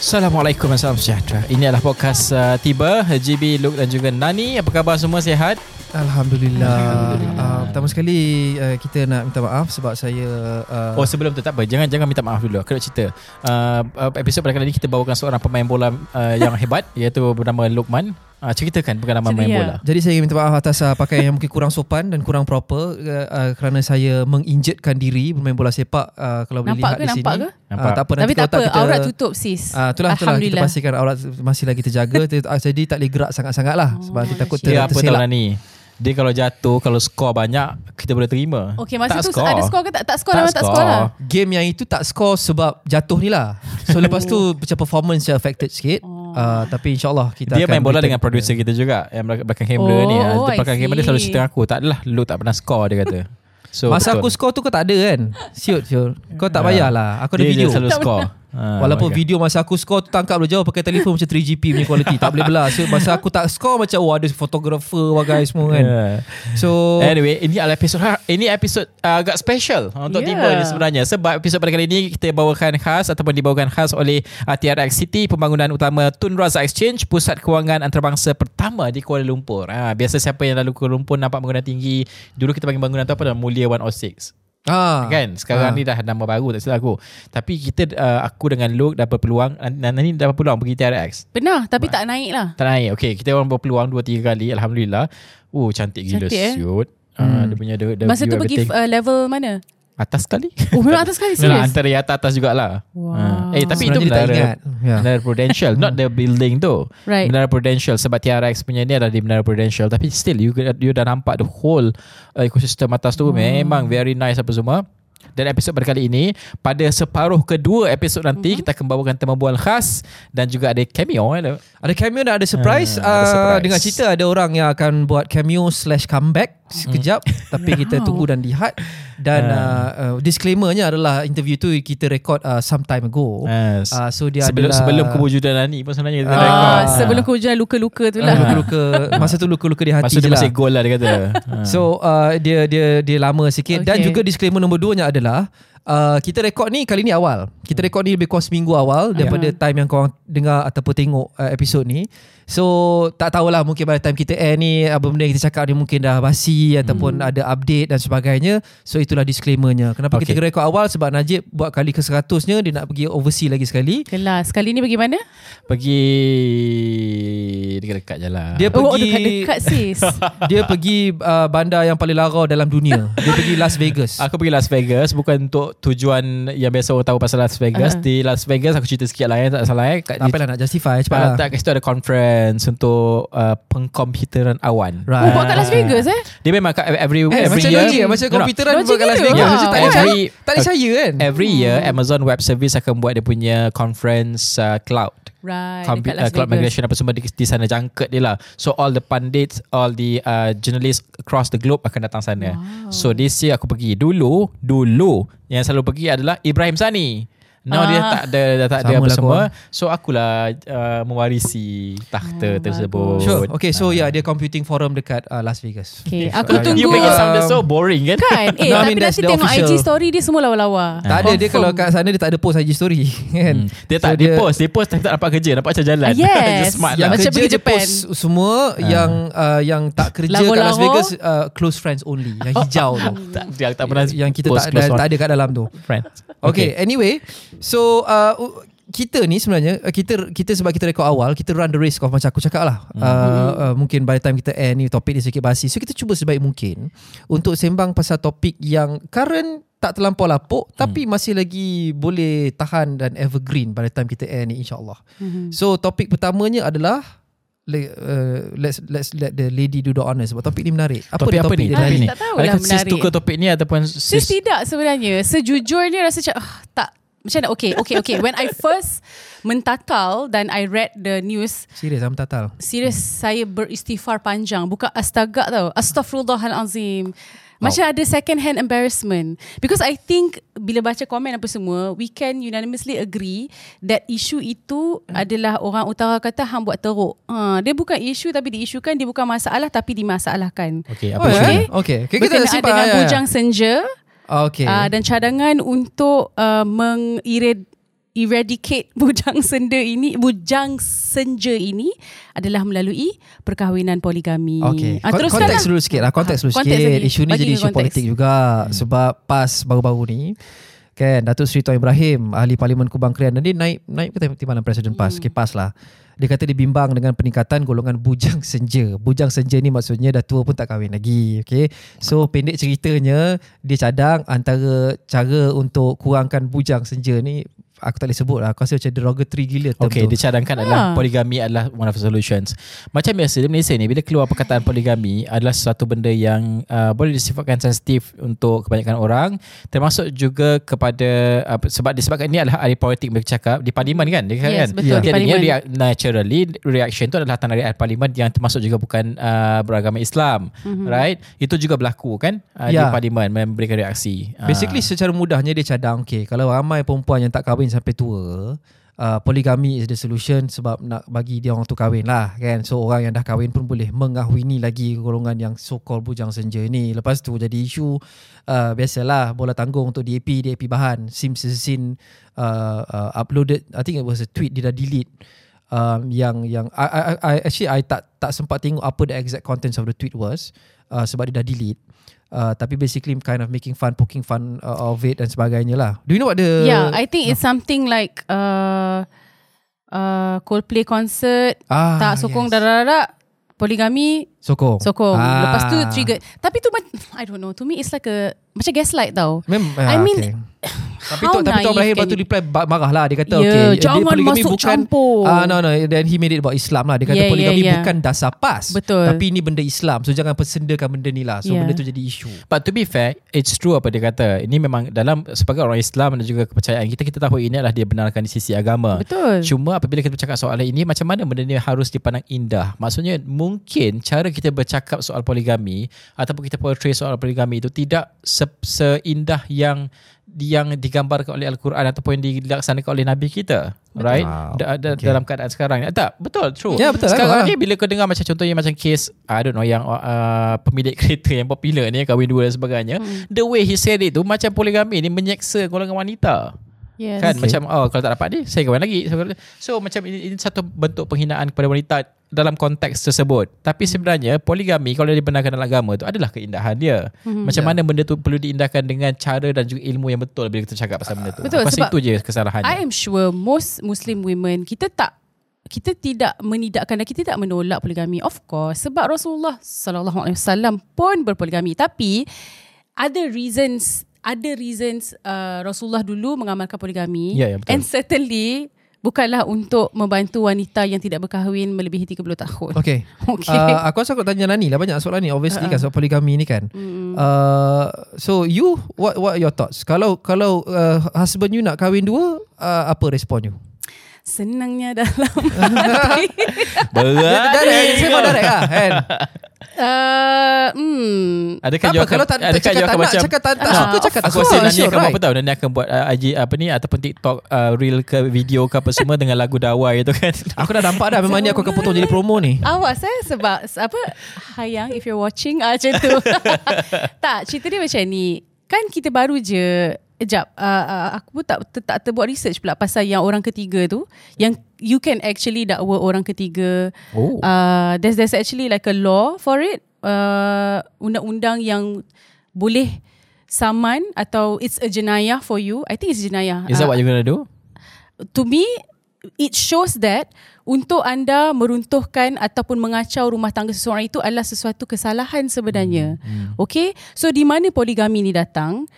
Assalamualaikum dan salam sejahtera. Ini adalah podcast uh, Tiba GB, Luke dan juga Nani. Apa khabar semua? Sihat? Alhamdulillah. Alhamdulillah. Uh, pertama sekali uh, kita nak minta maaf sebab saya uh, Oh sebelum tu tak apa. Jangan jangan minta maaf dulu. Aku nak cerita. Uh, Episod pada kali ini kita bawakan seorang pemain bola uh, yang hebat Iaitu bernama Lukman Ah, ceritakan pengalaman main bola. Jadi saya ingin minta maaf atas uh, pakaian yang mungkin kurang sopan dan kurang proper uh, uh, kerana saya menginjetkan diri bermain bola sepak uh, kalau boleh nampak lihat ke, di sini. Nampak ke? Nampak. Uh, tak apa Tapi nanti tak apa, kita, aurat tutup sis. Uh, itulah, itulah kita pastikan aurat masih lagi terjaga. jadi tak boleh gerak sangat-sangat lah oh, sebab nanti takut ter, terselak. Dia apa tahu ni? Dia kalau jatuh Kalau skor banyak Kita boleh terima Okay masa tak tu score. Ada skor ke tak Tak skor tak, tak skor lah Game yang itu tak skor Sebab jatuh ni lah So lepas tu Macam performance yang affected sikit oh. Uh, Tapi insyaAllah kita Dia akan main bola dengan producer kita juga Yang belakang kamera oh, ni. Dia oh, belakang kamera dia selalu cerita aku Tak adalah Lu tak pernah skor dia kata. So, Masa betul. aku skor tu kau tak ada kan? Siut siut. Kau tak payahlah. Aku ada dia video. Dia selalu skor Ha, Walaupun video masa aku score tu tangkap jauh pakai telefon macam 3GP punya quality tak boleh belah. So masa aku tak score macam oh ada fotografer wah guys semua kan. Yeah. So anyway ini adalah episod ini episod uh, agak special untuk yeah. tiba ni sebenarnya sebab episod pada kali ini kita bawakan khas ataupun dibawakan khas oleh uh, TRX City pembangunan utama Tun Razak Exchange pusat kewangan antarabangsa pertama di Kuala Lumpur. Ha, biasa siapa yang lalu Kuala Lumpur nampak bangunan tinggi dulu kita panggil bangunan tu apa Mulia 106. Ah, kan sekarang ah. ni dah nama baru tak silap aku tapi kita uh, aku dengan Luke dapat peluang nanti dapat peluang pergi TRX benar tapi tak naik lah tak naik okey kita orang berpeluang 2 3 kali alhamdulillah oh cantik gila cantik, eh? shoot eh? hmm. uh, dia punya the, the masa tu pergi uh, level mana Atas sekali Oh memang atas sekali Serius Antara atas atas jugalah wow. Eh tapi Sebenarnya itu menara yeah. Menara Prudential Not the building tu right. Menara Prudential Sebab TRX punya ni Adalah di Menara Prudential Tapi still You, you dah nampak The whole uh, Ekosistem atas tu wow. Memang very nice Apa semua dan episod pada kali ini pada separuh kedua episod nanti mm-hmm. kita akan bawakan temu bual khas dan juga ada cameo ada. Ada cameo dan ada surprise, uh, ada surprise. Dengan cerita ada orang yang akan buat cameo slash comeback sekejap mm. tapi kita tunggu dan lihat dan uh. Uh, uh, disclaimernya adalah interview tu kita record uh, some time ago. Yes. Uh, so dia sebelum adalah, sebelum kewujudan Nani pun sebenarnya kita uh, record. Sebelum kewujudan luka-luka tu lah. Uh, luka-luka masa tu luka-luka di hati masa je lah. masih gol lah dia kata. so uh, dia dia dia lama sikit okay. dan juga disclaimer nombor 2 nya adalah uh, kita rekod ni kali ni awal. Kita rekod ni lebih kurang seminggu awal daripada yeah. time yang kau dengar ataupun tengok uh, episod ni. So tak tahulah mungkin pada time kita air ni apa benda yang kita cakap ni mungkin dah basi hmm. ataupun ada update dan sebagainya. So itulah disclaimernya. Kenapa okay. kita rekod awal sebab Najib buat kali ke 100-nya dia nak pergi overseas lagi sekali. Kelas. Kali ni pergi mana? Pergi dekat-dekat je lah. Dia oh, pergi dekat-dekat sis. dia pergi uh, bandar yang paling lara dalam dunia. Dia pergi Las Vegas. Aku pergi Las Vegas bukan untuk tujuan yang biasa orang tahu pasal Las Vegas. Uh-huh. Di Las Vegas aku cerita sikit lah ya, tak salah ya. Tak apalah nak justify cepat uh, lah. Tak, kat situ ada conference conference untuk uh, pengkomputeran awan. Right. Oh, buat kat Las Vegas eh? Dia memang kat every, eh, every macam year. Macam macam komputeran buat kat Las Vegas. Macam tak every, tak ada saya kan? Every year, hmm. Amazon Web Service akan buat dia punya conference uh, cloud. Right, Compu- uh, cloud migration apa semua di, di sana jangkut dia lah. So all the pundits, all the uh, journalists across the globe akan datang sana. Wow. So this year aku pergi. Dulu, dulu yang selalu pergi adalah Ibrahim Sani. Now uh, dia tak ada dah tak ada apa lah semua. Kau. So akulah uh, mewarisi takhta oh, tersebut. Sure. Okay, so uh. yeah, dia computing forum dekat uh, Las Vegas. Okay, aku so, tunggu. You make it sound so boring kan? Kan? Eh, no, tapi I mean, nanti tengok official. IG story dia semua lawa-lawa. Tak ada, dia kalau kat sana dia tak ada post IG story. kan? Hmm. Dia tak so, dia, post, dia post tapi tak dapat kerja, dapat macam jalan. Yes. smart yang lah. Macam pergi Japan. post semua uh. yang uh, yang tak kerja kat Las Vegas uh, close friends only. Yang hijau tu. tak, dia tak pernah yang kita tak, tak ada kat dalam tu. Friends. Okay, anyway. So, uh, uh, kita ni sebenarnya uh, kita kita sebab kita rekod awal kita run the risk of macam aku cakap lah mm-hmm. uh, uh, mungkin by the time kita end ni topik ni sedikit basi so kita cuba sebaik mungkin untuk sembang pasal topik yang current tak terlampau lapuk mm. tapi masih lagi boleh tahan dan evergreen by the time kita end ni insyaallah mm-hmm. so topik pertamanya adalah Uh, let's let's let the lady do the honors sebab topik ni menarik. Apa topik, apa topik ni? Topik ni. Tak tahu lah menarik. Sis tukar topik ni ataupun sis, sis tidak sebenarnya. Sejujurnya rasa macam uh, tak macam mana? Okay, okay, okay. When I first mentatal dan I read the news. Serius, I'm mentatal. Serius, saya beristighfar panjang. Bukan astaga tau. Astaghfirullahalazim. Macam ada second hand embarrassment Because I think Bila baca komen apa semua We can unanimously agree That issue itu Adalah orang utara kata Hang buat teruk ha, Dia bukan isu Tapi diisukan Dia bukan masalah Tapi dimasalahkan Okay, Oh, apa ya? isunya? Okay. Okay. Okay, kita simpan, dengan ya, ya. bujang senja Okay. uh, Dan cadangan untuk uh, Mengirid eradicate bujang senda ini bujang senja ini adalah melalui perkahwinan poligami. Okay. Ah, teruskan konteks lah. dulu sikit lah. Konteks dulu Konteks sikit. lagi. Isu ni Bagi jadi isu konteks. politik juga. Sebab pas baru-baru ni, kan Datuk Seri Tuan Ibrahim, ahli Parlimen Kubang Krian, dia naik naik ke timbalan Presiden PAS. Hmm. PAS lah. Dia kata dia bimbang dengan peningkatan golongan bujang senja. Bujang senja ni maksudnya dah tua pun tak kahwin lagi. Okay. So pendek ceritanya, dia cadang antara cara untuk kurangkan bujang senja ni, aku tak boleh sebut lah. Aku rasa macam derogatory gila term Okay, tu. dia cadangkan adalah Ah. poligami adalah one of the solutions. Macam biasa di Malaysia ni bila keluar perkataan poligami adalah sesuatu benda yang uh, boleh disifatkan sensitif untuk kebanyakan orang termasuk juga kepada uh, sebab disebabkan ini adalah ahli politik bercakap di parlimen kan dia kata Yes, kan. betul, Dia parlimen. dia rea- naturally reaction tu adalah tanah ahli parlimen yang termasuk juga bukan uh, beragama Islam, mm-hmm. right? Itu juga berlaku kan uh, di Ya. parlimen memberikan reaksi. Basically secara mudahnya dia cadang okay kalau ramai perempuan yang tak kahwin sampai tua uh, poligami is the solution sebab nak bagi dia orang tu kahwin lah kan? So orang yang dah kahwin pun boleh mengahwini lagi golongan yang so called bujang senja ni. Lepas tu jadi isu uh, biasalah bola tanggung untuk DAP DAP bahan. Sim Sezin uh, uh, uploaded I think it was a tweet dia dah delete um, yang yang I, I, I actually I tak tak sempat tengok apa the exact contents of the tweet was uh, sebab dia dah delete Uh, tapi basically kind of making fun, poking fun uh, of it dan sebagainya lah. Do you know what the... Yeah, I think it's something like uh, uh, Coldplay concert ah, tak sokong yes. darah poligami Sokong. sokong. Ah. Lepas tu trigger. Tapi tu I don't know. To me it's like a macam gaslight tau. Mem, I mean, okay. tapi tu tapi tu can lepas tu reply marah lah dia kata Yeah, okay jangan poligami masuk campur. ah no no then he made it about Islam lah dia kata Yeah, poligami yeah, yeah. bukan dasar PAS Betul. tapi ini benda Islam so jangan persendakan benda ni lah so Yeah. benda tu jadi isu But to be fair, it's true apa dia kata. Ini memang dalam sebagai orang Islam dan juga kepercayaan kita, kita tahu ini adalah dia benarkan di sisi agama. Betul. Cuma apabila kita bercakap soal ini, macam mana benda ni harus dipandang indah? Maksudnya mungkin cara kita bercakap soal poligami ataupun kita portray soal poligami itu tidak se- seindah yang yang digambarkan oleh Al-Quran ataupun yang dilaksanakan oleh Nabi kita. Right? Wow. Da, da, Okay. Dalam keadaan sekarang. Eh, tak, betul, true. Ya, betul, Sekarang betul. ni bila kau dengar macam contohnya macam case I don't know yang uh, pemilik kereta yang popular ni kahwin dua dan sebagainya Hmm. the way he said it tu macam poligami ni menyeksa golongan wanita Yes. kan? Macam oh kalau tak dapat ni saya kahwin lagi. So macam ini, ini satu bentuk penghinaan kepada wanita dalam konteks tersebut. Tapi sebenarnya poligami kalau dibenarkan dalam agama tu adalah keindahan dia. Hmm. macam mana benda tu perlu diindahkan dengan cara dan juga ilmu yang betul bila kita cakap pasal benda tu. Betul, Aku rasa sebab itu je kesalahannya. I am sure most Muslim women kita tak kita tidak menidakkan dan kita tidak menolak poligami. Of course sebab Rasulullah sallallahu alaihi wasallam pun berpoligami. Tapi ada reasons ada reasons uh, Rasulullah dulu mengamalkan poligami Ya, ya, betul. and certainly bukanlah untuk membantu wanita yang tidak berkahwin melebihi 30 tahun. Okay. Okay. Uh, aku rasa aku tanya Nani lah banyak soalan ni obviously Uh-uh. kan soal poligami ni kan. Mm. Uh, so you what what are your thoughts? Kalau kalau uh, husband you nak kahwin dua, uh, apa respon you? Senangnya dalam hati. berat Direct, saya mau direct lah kan. uh, hmm. Adakah apa, kalau tak- adakah cakap tak nak, macam cakap tak- tak Ah, suka, cakap tak Aku suka, rasa Nani akan buat right. apa tahu Nani akan buat uh, IG apa ni ataupun TikTok uh, reel ke video ke apa semua dengan lagu dawai itu kan. Aku dah nampak dah memang ni aku akan potong jadi promo ni. Awak saya sebab apa Hayang if you're watching ah macam tu. tak, cerita dia macam ni. Kan kita baru je Sekejap, uh, uh, aku pun tak, tak, tak terbuat research pula pasal yang orang ketiga tu. Yang you can actually dakwa orang ketiga. Oh. Uh, there's, there's actually like a law for it. Uh, undang-undang yang boleh saman atau it's a jenayah for you. I think it's jenayah. Is that Uh, what you're gonna do? to me it shows that untuk anda meruntuhkan ataupun mengacau rumah tangga seseorang itu adalah sesuatu kesalahan sebenarnya. Hmm. Okay? So di mana poligami ni datang?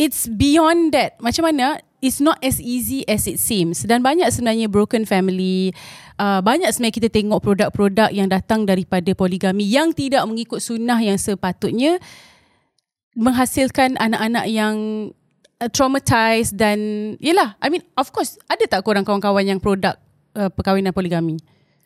It's beyond that. Macam mana? It's not as easy as it seems. Dan banyak sebenarnya broken family. Uh, banyak sebenarnya kita tengok produk-produk yang datang daripada poligami yang tidak mengikut sunnah yang sepatutnya menghasilkan anak-anak yang uh, traumatized dan yelah I mean of course ada tak korang kawan-kawan yang produk uh, perkahwinan poligami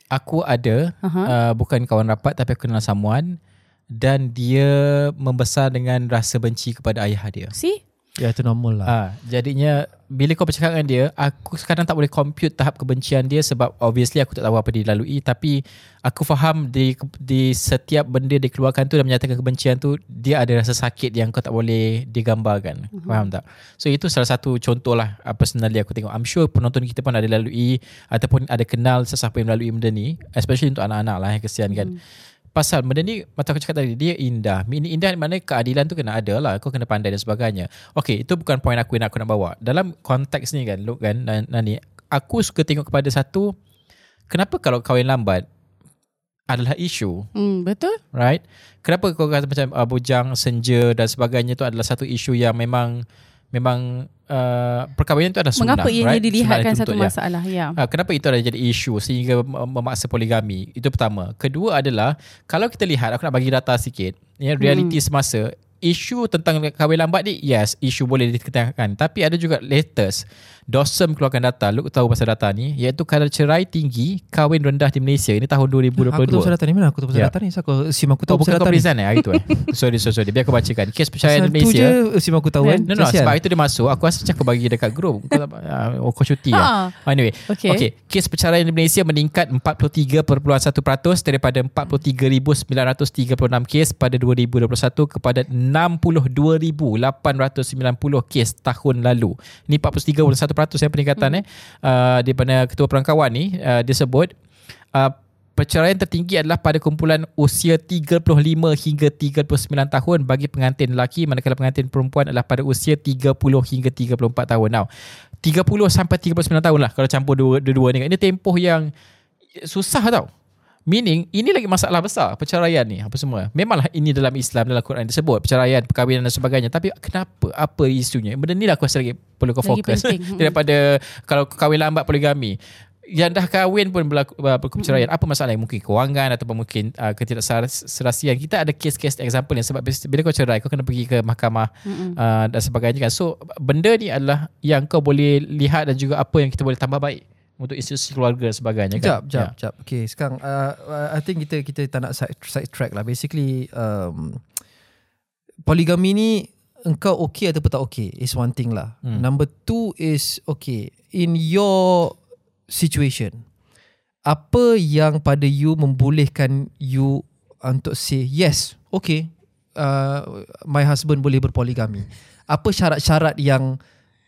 Aku ada Aha. uh, bukan kawan rapat tapi aku kenal someone dan dia membesar dengan rasa benci kepada ayah dia. See? Ya itu normal lah. Ah, jadinya bila kau bercakap dengan dia, aku sekarang tak boleh compute tahap kebencian dia sebab obviously aku tak tahu apa dia lalui tapi aku faham di di setiap benda dia keluarkan tu dan menyatakan kebencian tu dia ada rasa sakit yang kau tak boleh digambarkan. Mm-hmm. Faham tak? So itu salah satu contoh lah uh, personally aku tengok. I'm sure penonton kita pun ada lalui ataupun ada kenal sesiapa yang melalui benda ni, especially untuk anak-anak lah yang kesian kan. Pasal benda ni macam aku cakap tadi dia indah. Ini indah mana keadilan tu kena ada lah. Kau kena pandai dan sebagainya. Okay, itu bukan poin aku yang aku nak bawa. Dalam konteks ni kan look kan Nani aku suka tengok kepada satu kenapa kalau kahwin lambat adalah isu. Hmm, betul. Right? Kenapa kau kata macam uh, bujang senja dan sebagainya tu adalah satu isu yang memang memang uh, perkahwinan itu adalah sunnah. Mengapa ia right? dilihatkan satu ya. masalah? Ya. Uh, kenapa itu adalah jadi isu sehingga memaksa poligami? Itu pertama. Kedua adalah kalau kita lihat, aku nak bagi data sikit. Ya, realiti hmm. semasa isu tentang kahwin lambat ni yes isu boleh dikatakan tapi ada juga latest. DOSM keluarkan data. Lu tahu pasal data ni. Iaitu kadar cerai tinggi kahwin rendah di Malaysia. Ini tahun 2022 aku tahu pasal data ni. Mana aku tahu pasal yeah. data ni? So, aku sim aku tahu oh, pasal data ni. bukan kau eh itu eh? Sorry sorry sorry. Biar aku bacakan kes perceraian di Malaysia. tu je sim aku tahu kan no, no, sebab itu dia masuk. Aku rasa aku bagi dekat grup kau uh, oh, kau cuti ha. lah. Anyway okay. okay. Kes perceraian di Malaysia meningkat 43.1% daripada 43,936 kes pada 2021 kepada 62,890 kes tahun lalu ini 43.1% yang peningkatan hmm. eh uh, daripada ketua perangkawan ni uh, dia sebut uh, perceraian tertinggi adalah pada kumpulan usia 35 hingga 39 tahun bagi pengantin lelaki manakala pengantin perempuan adalah pada usia 30 hingga 34 tahun. Now, 30 sampai 39 tahun lah kalau campur dua-dua ni. Ini tempoh yang susah tau. Meaning ini lagi masalah besar perceraian ni apa semua. Memanglah ini dalam Islam dalam Quran disebut perceraian, perkahwinan dan sebagainya. Tapi kenapa apa isunya? Benda ni lah aku rasa lagi perlu kau fokus daripada kalau kahwin lambat poligami. Yang dah kahwin pun berlaku, berlaku perceraian. Apa masalah yang mungkin kewangan ataupun mungkin uh, ketidakserasian. Kita ada kes-kes example yang sebab bila kau cerai kau kena pergi ke mahkamah uh, dan sebagainya kan. So benda ni adalah yang kau boleh lihat dan juga apa yang kita boleh tambah baik untuk institusi keluarga sebagainya kan. Jap, jap, ya. jap. Okay, sekarang uh, uh, I think kita kita tak nak side, side track lah. Basically um, poligami ni engkau okay atau tak okay is one thing lah. Hmm. Number two is okay in your situation. Apa yang pada you membolehkan you untuk say yes, okay, uh, my husband boleh berpoligami. Apa syarat-syarat yang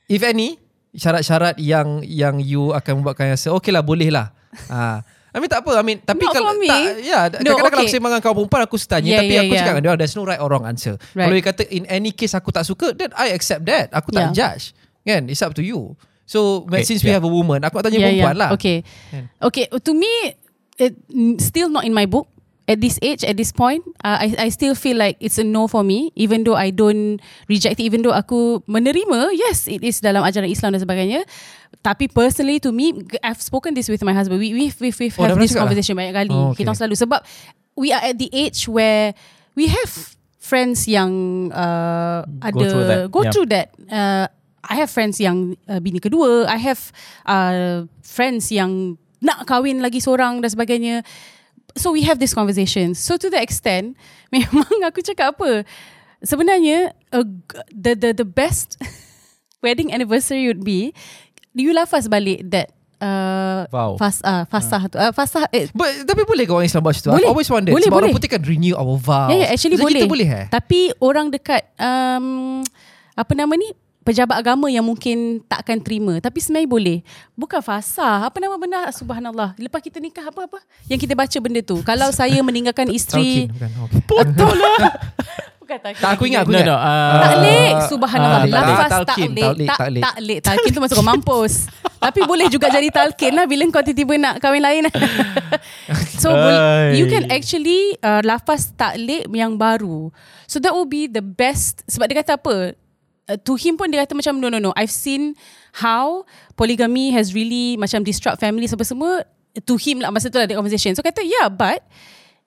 if any syarat-syarat yang yang you akan membuatkan rasa okey lah boleh lah. Ha. I mean tak apa I mean tapi Not kalau tak ya no, kadang-kadang okay. kalau saya dengan kau perempuan aku tanya yeah, tapi yeah, aku yeah. cakap dengan dia there's no right or wrong answer. Right. Kalau dia kata in any case aku tak suka then I accept that. Aku tak yeah. judge. Kan? It's up to you. So okay, since yeah. we have a woman aku nak tanya yeah, perempuan yeah. lah. Okay. Kan? Okay to me it still not in my book at this age, at this point, uh, I I still feel like it's a no for me. Even though I don't reject it, even though aku menerima, yes, it is dalam ajaran Islam dan sebagainya. Tapi personally to me, I've spoken this with my husband. We we we we oh, have this conversation lah? banyak kali. Oh, okay. Kita selalu sebab we are at the age where we have friends yang uh, go ada through that. go yeah. through that. Uh, I have friends yang uh, bini kedua. I have uh, friends yang nak kahwin lagi seorang dan sebagainya so we have this conversation. So to the extent, memang aku cakap apa? Sebenarnya uh, the the the best wedding anniversary would be you lafaz balik that Uh, wow. fas, uh, fasah uh. tu uh, fasah eh. But, tapi boleh ke orang Islam buat situ boleh. I always wonder boleh, sebab boleh. orang putih kan renew our vows yeah, yeah, actually so boleh. kita boleh eh? tapi orang dekat um, apa nama ni pejabat agama yang mungkin takkan terima. Tapi sebenarnya boleh. Bukan fasah. Apa nama benar subhanallah. Lepas kita nikah apa apa? Yang kita baca benda tu. Kalau saya meninggalkan isteri betul lah. Bukan talqin tak aku ingat aku ingat. no, no, uh, taklik subhanallah. Uh, lafaz taklik taklik taklik taklik talqin tu masuk ke mampus. Tapi boleh juga jadi talqin lah bila kau tiba-tiba nak kahwin lain. So you can actually uh, lafaz taklik yang baru. So that will be the best. Sebab dia kata apa uh, to him pun dia kata macam no no no. I've seen how polygamy has really macam disrupt family sampai semua. To him lah masa tu ada conversation. So kata yeah but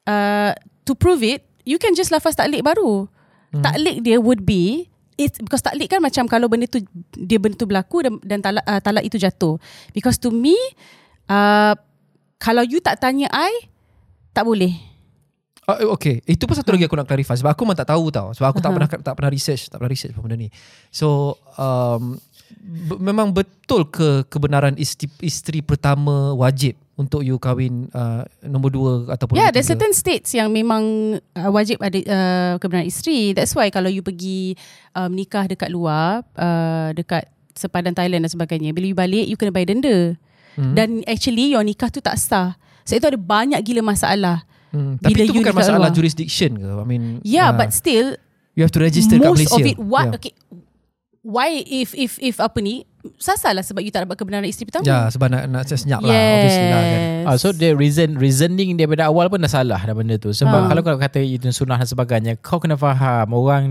uh, to prove it you can just lafaz taklik baru. Hmm. taklik dia would be it because taklik kan macam kalau benda tu dia benda tu berlaku dan, dan talak, uh, talak itu jatuh. Because to me uh, kalau you tak tanya I tak boleh okay, itu pun satu lagi aku nak clarify sebab aku memang tak tahu tau. Sebab aku tak Aha. pernah tak pernah research, tak pernah research benda ni. So um, b- memang betul ke kebenaran isteri, isteri pertama wajib untuk you kahwin uh, nombor dua ataupun Yeah, there's certain states yang memang uh, wajib ada uh, kebenaran isteri. That's why kalau you pergi uh, menikah dekat luar, uh, dekat sepadan Thailand dan sebagainya, bila you balik, you kena bayar denda. Hmm. Dan actually, your nikah tu tak sah. So, itu ada banyak gila masalah. Hmm, tapi bila itu bukan masalah luar. jurisdiction ke? I mean, Yeah, uh, but still, you have to register kat most Malaysia. of it, what, Yeah. okay, why if if if apa ni, sasar lah sebab you tak dapat kebenaran isteri pertama. Ya, sebab nak, nak senyap lah obviously lah kan. Ah, so the reason reasoning daripada awal pun dah salah dah benda tu. Sebab Ha. kalau kau kata itu sunnah dan sebagainya, kau kena faham orang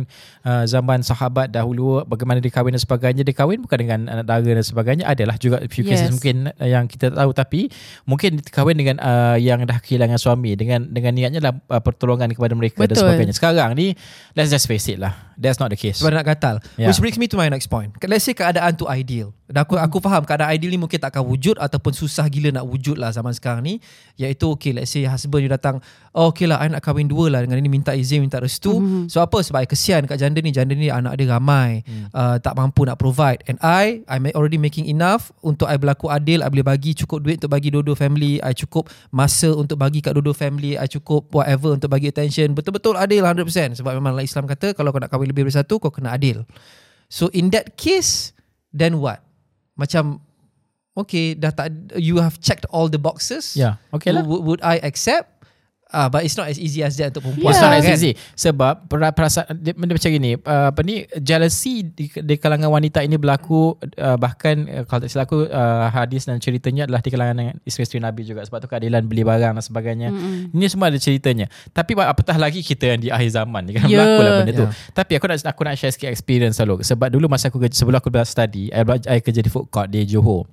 uh, zaman sahabat dahulu bagaimana dia kahwin dan sebagainya, dia kahwin bukan dengan anak dara dan sebagainya. Adalah juga few cases Yes. mungkin uh, yang kita tahu tapi mungkin dia kahwin dengan uh, yang dah kehilangan suami dengan dengan niatnya lah uh, pertolongan kepada mereka dan Betul. sebagainya. Sekarang ni let's just face it lah. That's not the case. Sebab nak gatal. Yeah. Which brings me to my next point. Let's say keadaan tu ideal. Dan aku aku faham keadaan ideal ni mungkin tak akan wujud ataupun susah gila nak wujud lah zaman sekarang ni. Iaitu okay let's say husband you datang, oh okay lah I nak kahwin dua lah dengan ini minta izin, minta restu. Mhm. So apa? Sebab I kesian kat janda ni. Janda ni anak dia ramai. Hmm. Uh, tak mampu nak provide. And I, I'm already making enough untuk I berlaku adil. I boleh bagi cukup duit untuk bagi dua-dua family. I cukup masa untuk bagi kat dua-dua family. I cukup whatever untuk bagi attention. Betul-betul adil 100%. Sebab memang Islam kata kalau kau nak kahwin lebih dari satu, kau kena adil. So in that case, then what? Macam, okay, dah tak, you have checked all the boxes. Yeah, okay lah. Would, would I accept? Ah, but it's not as easy as that untuk perempuan. It's not as easy. Sebab pera- perasaan dia, benda macam gini. Uh, Apa ni Jealousy di, di kalangan wanita ini berlaku uh, Bahkan uh, Kalau tak silap aku uh, Hadis dan ceritanya adalah Di kalangan isteri-isteri Nabi juga. Sebab tu keadilan beli barang dan sebagainya. Mm-mm. Ini semua ada ceritanya. Tapi apatah lagi kita yang di akhir zaman ni kan? Ya. Berlaku lah benda tu. Ya. Tapi aku nak aku nak share sikit experience dulu. Sebab dulu masa aku kerja Sebelum aku belajar study I, I kerja di food court di Johor.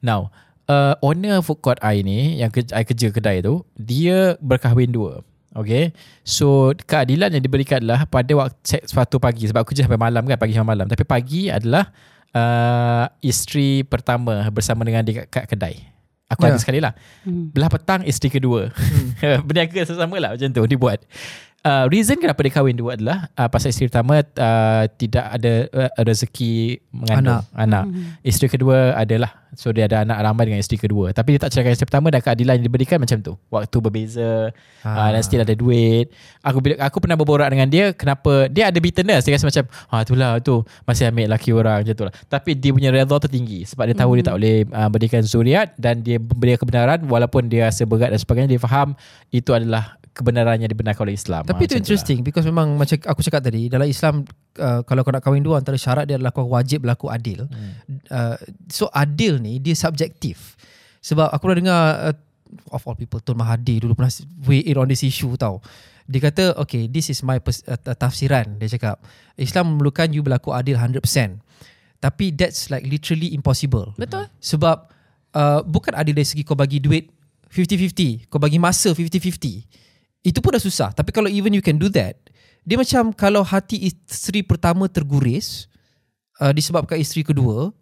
Now uh, Owner food court I ni Yang kerja, I kerja kedai tu Dia berkahwin dua. Okay? So keadilan yang diberikan adalah Pada waktu suatu pagi. Sebab aku kerja sampai malam kan Pagi sampai malam. Tapi pagi adalah uh, Isteri pertama Bersama dengan dia kat, kedai. Aku Ya. ada sekali lah. Hmm. Belah petang isteri kedua. Berniaga sesama lah Macam tu dibuat uh, Reason kenapa dia kahwin dua adalah uh, Pasal isteri pertama uh, Tidak ada uh, rezeki Mengandung anak, anak. Mhm. Isteri kedua adalah So dia ada anak ramai dengan isteri kedua. Tapi dia tak ceraikan isteri pertama Dan keadilan yang diberikan macam tu. Waktu berbeza ah. uh, Dan still ada duit. Aku bila, aku pernah berborak dengan dia Kenapa Dia ada bitterness. Dia rasa macam ah, Itulah tu Masih ambil lelaki orang Macam tu lah. Tapi dia punya redha tu tinggi Sebab dia tahu dia tak boleh uh, Berikan zuriat Dan dia beri kebenaran Walaupun dia rasa berat dan sebagainya Dia faham Itu adalah Kebenaran yang dibenarkan oleh Islam Tapi Ah, itu tu interesting because memang macam aku cakap tadi dalam Islam uh, kalau kau nak kahwin dua antara syarat dia adalah kau wajib berlaku adil. Hmm. Uh, so adil ni dia subjektif. Sebab aku pernah dengar uh, of all people Tun Mahathir dulu pernah weigh in on this issue tau. Dia kata okay this is my pers- uh, tafsiran dia cakap Islam memerlukan you berlaku adil 100%. Tapi that's like literally impossible. Betul. Sebab uh, bukan adil dari segi kau bagi duit 50-50, kau bagi masa 50-50. Itu pun dah susah. Tapi kalau even you can do that, dia macam kalau hati isteri pertama terguris uh, disebabkan isteri kedua,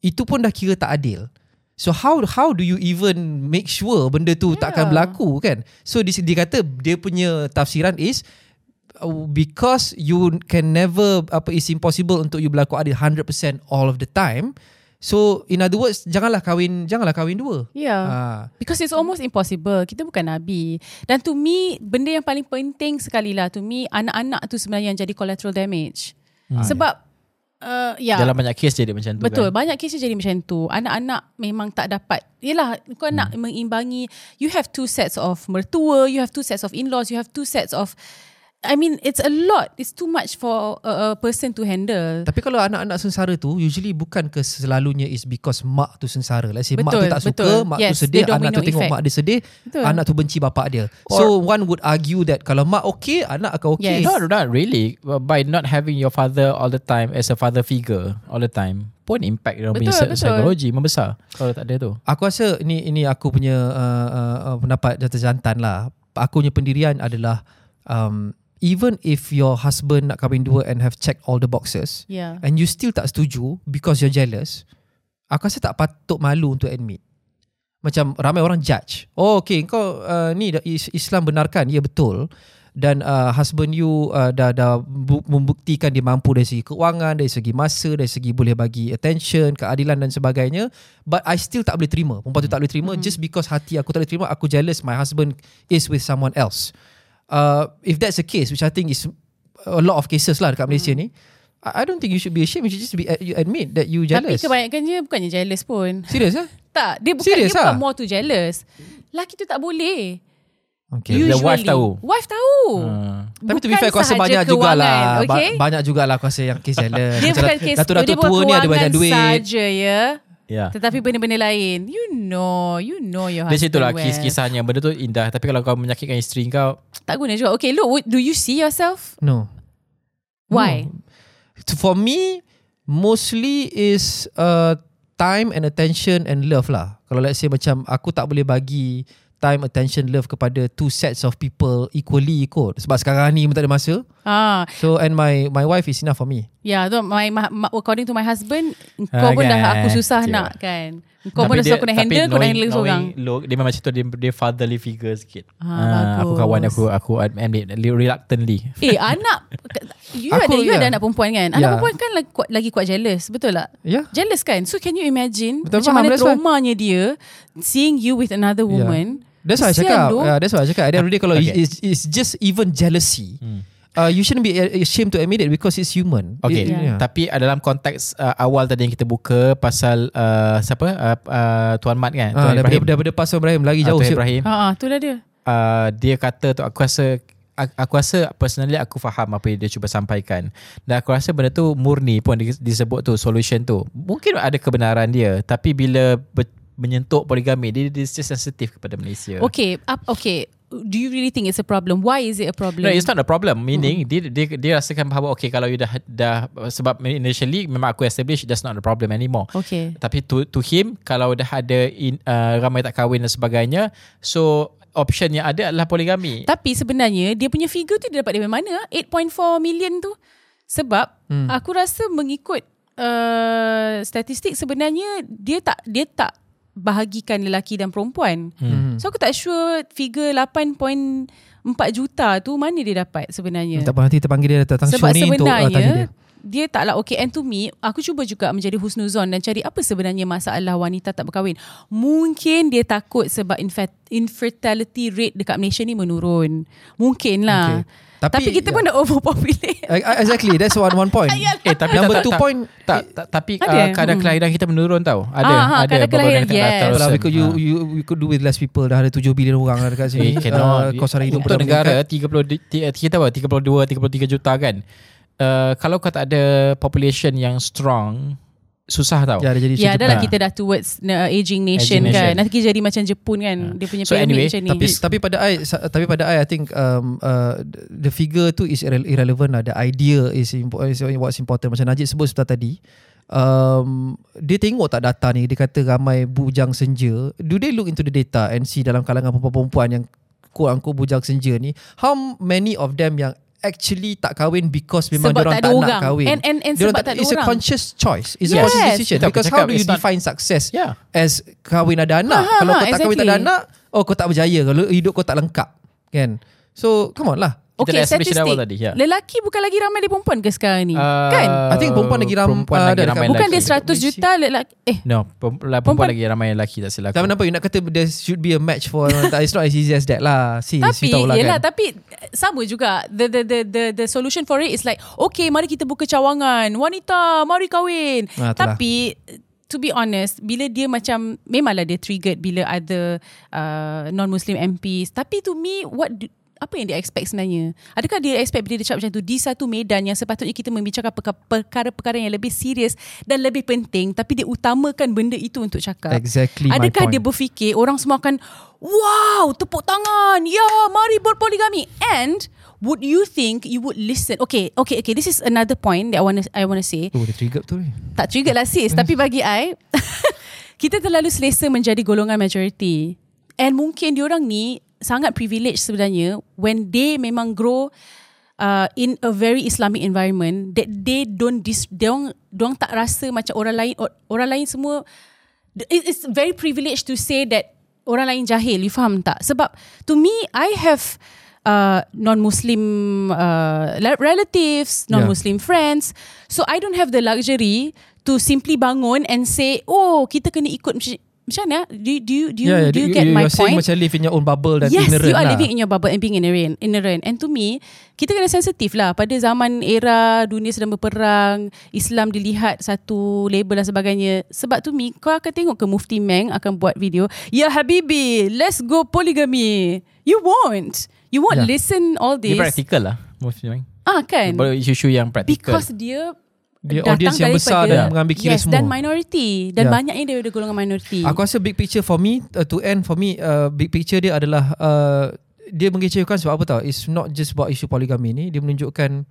itu pun dah kira tak adil. So how how do you even make sure benda tu yeah. tak akan Yeah. berlaku kan? So dia, dia kata dia punya tafsiran is uh, because you can never apa it's impossible untuk you berlaku adil 100% all of the time. So in other words janganlah kahwin janganlah kahwin dua. Yeah. Ah. Because it's almost impossible. Kita bukan Nabi. Dan to me, benda yang paling penting sekali lah. To me, anak-anak tu sebenarnya yang jadi collateral damage. Hmm. Sebab, uh, ya. Dalam banyak kes jadi macam tu Betul, kan banyak kes jadi macam tu. Anak-anak memang tak dapat. Yelah, kau nak Hmm. mengimbangi. You have two sets of mertua, you have two sets of in-laws, you have two sets of... I mean, it's a lot. It's too much for a, a person to handle. Tapi kalau anak-anak sengsara tu usually bukan ke selalunya is because mak tu sengsara. Let's say mak tu Betul, tak suka, betul. mak Yes, tu sedih, the anak tu domino tengok effect. mak dia sedih, Betul. anak tu benci bapak dia. so one would argue that kalau mak okay, anak akan okay. Yes. Not, not really By not having your father all the time As a father figure All the time Pun impact Dia punya Betul, betul. psikologi Membesar Kalau tak ada tu Aku rasa ini ini aku punya uh, uh, uh, pendapat jantan-jantan lah. Aku punya pendirian adalah um, even if your husband nak kahwin dua and have checked all the boxes Yeah. and you still tak setuju because you're jealous, aku rasa tak patut malu untuk admit. macam ramai orang judge. Oh okay kau uh, ni Islam benarkan. Ya betul. Dan uh, husband you uh, dah dah bu- membuktikan dia mampu dari segi keuangan, dari segi masa, dari segi boleh bagi attention, keadilan dan sebagainya. But I still tak boleh terima. Perempuan tu tak boleh terima just because hati aku tak boleh terima, aku jealous my husband is with someone else. Uh, if that's the case, which I think is a lot of cases lah dekat Malaysia ni, I I don't think you should be ashamed. You should just be you admit that you Tapi jealous. kebanyakannya bukannya jealous pun. Serius eh? Tak, dia bukan Serious dia bukan ah? more to jealous. Laki tu tak boleh. Okay. The wife tahu. Wife tahu. Ah. Tapi to be Bukan fair aku rasa sahaja banyak jugalah kewangan, ba- okay? Banyak jugalah aku rasa yang kes jealous Dia Macam bukan kes Datuk-datuk dia bukan tua ni ada banyak kewangan duit saja ya. Ya. Tetapi benda-benda lain. You know, you know your Dari husband situ lah well. kisah-kisahnya Benda tu indah Tapi kalau kau menyakitkan isteri kau Tak guna juga. Okay, look, do you see yourself? No Why? no. For me Mostly is uh, Time and attention and love lah Kalau let's say macam Aku tak boleh bagi Time, attention, love kepada Two sets of people Equally kot Sebab sekarang ni pun tak ada masa Ah, So and my my wife is enough for me yeah, tu my, my, according to my husband, kau Ah, pun dah kan? aku susah Cik. nak kan. Kau pun dah susah aku nak handle, kau nak handle seorang. Look, dia memang macam tu dia, dia fatherly figure sikit Ah, Aku bagus. kawan aku Aku admit Reluctantly Eh anak You Aku, ada You ya. ada anak perempuan kan Anak Ya. perempuan kan lagi kuat, lagi kuat jealous Betul tak Ya Jealous kan So can you imagine Betul, Macam faham, mana why. traumanya dia Seeing you with another woman That's why I cakap. Yeah, that's why I cakap. At the end of the day, kalau Okay. it's, it's just even jealousy, Hmm. Uh, you shouldn't be ashamed to admit it because it's human. Okay, It- Yeah. yeah. tapi uh, dalam konteks uh, awal tadi yang kita buka pasal uh, siapa uh, uh, Tuan Mat kan, Ah, Tuan daripada, Ibrahim, daripada pasal Ibrahim lagi Ah, jauh. Tuan siap. Ibrahim, Ha, ah, tu lah dia uh, dia kata tu aku rasa aku rasa personally aku faham apa yang dia cuba sampaikan dan aku rasa benda tu murni pun di- disebut tu solution tu mungkin ada kebenaran dia tapi bila ber, menyentuh poligami dia dia sensitif kepada Malaysia Okay up, Okay Do you really think it's a problem Why is it a problem No, it's not a problem. Meaning mm-hmm. dia, dia dia rasakan bahawa okay kalau you dah dah sebab initially memang aku establish that's not a problem anymore. Okay Tapi to to him kalau dah ada in, uh, ramai tak kahwin dan sebagainya, so option yang ada adalah poligami. Tapi sebenarnya Dia punya figure tu Dia dapat dari mana ah? 8.4 million tu Sebab hmm. Aku rasa mengikut uh, Statistik sebenarnya Dia tak Dia tak Bahagikan lelaki dan perempuan Hmm. So aku tak sure Figure 8.4 juta tu Mana dia dapat sebenarnya Tak apa nanti kita panggil dia datang show Sebab ni untuk uh, tanya dia. dia taklah okay and to me aku cuba juga menjadi husnuzon dan cari apa sebenarnya masalah wanita tak berkahwin mungkin dia takut sebab infer- infertility rate dekat Malaysia ni menurun mungkin lah Okay. Tapi, Tapi- kita pun dah overpopulate Uh, uh, exactly, that's one one point. Eh tapi Number tak, two tak, point, tak, tak, tapi Ada. uh, kadar Hmm. kelahiran kita menurun tau. Ada Ah, ah, ada kadar kelahiran, beberapa yes. Kalau we Lawson. could, you, Ah. you, we could do with less people Dah ada 7 bilion orang dekat sini Eh, cannot. uh, Kos hari hidup Untuk dah negara meningkat. 30 di- ti- kita apa 32 33 juta kan. Uh, kalau kau tak ada population yang strong susah tau. Ya, dia jadi Ya adalah Ah. kita dah towards uh, aging nation Aging kan. Nation. Nanti kita jadi macam Jepun kan. Dia punya So pyramid anyway, macam ni. tapi tapi pada I tapi pada I I think um, uh, the figure tu is irre- irrelevant lah. The idea is, impo- is what's important. Macam Najib sebut sebentar tadi um, dia tengok tak data ni? Dia kata ramai bujang senja. Do they look into the data and see dalam kalangan perempuan-perempuan yang quote unquote bujang senja ni? How many of them yang actually tak kahwin because memang Sebab diorang tak tak, ada nak orang. kahwin And- and- and Diorang sebab tak ada it's orang. a conscious choice it's a Yes. conscious decision Itu because cakap, how do you it's not- define success Yeah. as kahwin ada anak. Ha, ha, Kalau ha, kau tak kahwin tak ada exactly. anak, oh kau tak berjaya. Kalau hidup kau tak lengkap. Kan? So, come on lah. Kita Okay dah establish statistik awal tadi, ya. Lelaki bukan lagi ramai dari perempuan ke sekarang ni Uh, Kan I think perempuan lagi ram- perempuan uh, lagi dekat- ramai Bukan lelaki. dia 100 juta lelaki Eh No, perempuan, perempuan Perempuan- lagi ramai lelaki tak silap. Tapi kenapa you nak kata there should be a match for It's not as easy as that lah. See, Tapi you tahu lah yelah kan. tapi sama juga the, the the the the solution for it is like okay mari kita buka cawangan wanita mari kahwin Ah, tapi to be honest bila dia macam memanglah dia triggered bila ada uh, non muslim MPs tapi to me what do, apa yang dia expect sebenarnya? Adakah dia expect bila dia cakap macam tu di satu medan yang sepatutnya kita membicarakan perka- perkara-perkara yang lebih serius dan lebih penting tapi dia utamakan benda itu untuk cakap? Exactly Adakah dia berfikir orang semua akan wow tepuk tangan. Ya mari berpoligami and would you think you would listen? Okay okay okay. This is another point that I want to I want to say. Oh, dia trigger tu ni. tak trigger lah sis. Tapi bagi I kita terlalu selesa menjadi golongan majority and mungkin diorang ni sangat privilege sebenarnya when they memang grow uh, in a very Islamic environment that they don't dis, diorang, diorang tak rasa macam orang lain or- orang lain semua it- it's very privileged to say that orang lain jahil. You faham tak? Sebab to me, I have uh, non-Muslim uh, relatives, non-Muslim friends. So I don't have the luxury to simply bangun and say, oh, kita kena ikut macam mana? Do, do you do you, yeah, yeah, do you you, get you, my you're saying point? macam live in your own bubble dan yes, ignorant you are lah. living in your bubble and being ignorant. ignorant. And to me, kita kena sensitif lah. Pada zaman era dunia sedang berperang, Islam dilihat satu label dan sebagainya. Sebab to me, kau akan tengok ke Mufti Meng akan buat video, Ya Habibi, let's go polygamy. You won't. You won't Yeah. listen all Dia this. practical lah. Mostly. Ah kan? Baru isu-isu yang practical. Because dia Dia datang audience yang besar daripada- dan mengambil kira yes, semua. dan minority. Dan Yeah. banyaknya daripada golongan minority. Aku rasa big picture for me uh, to end for me uh, big picture dia adalah uh, dia mengecewakan sebab apa tau it's not just about isu poligami ni dia menunjukkan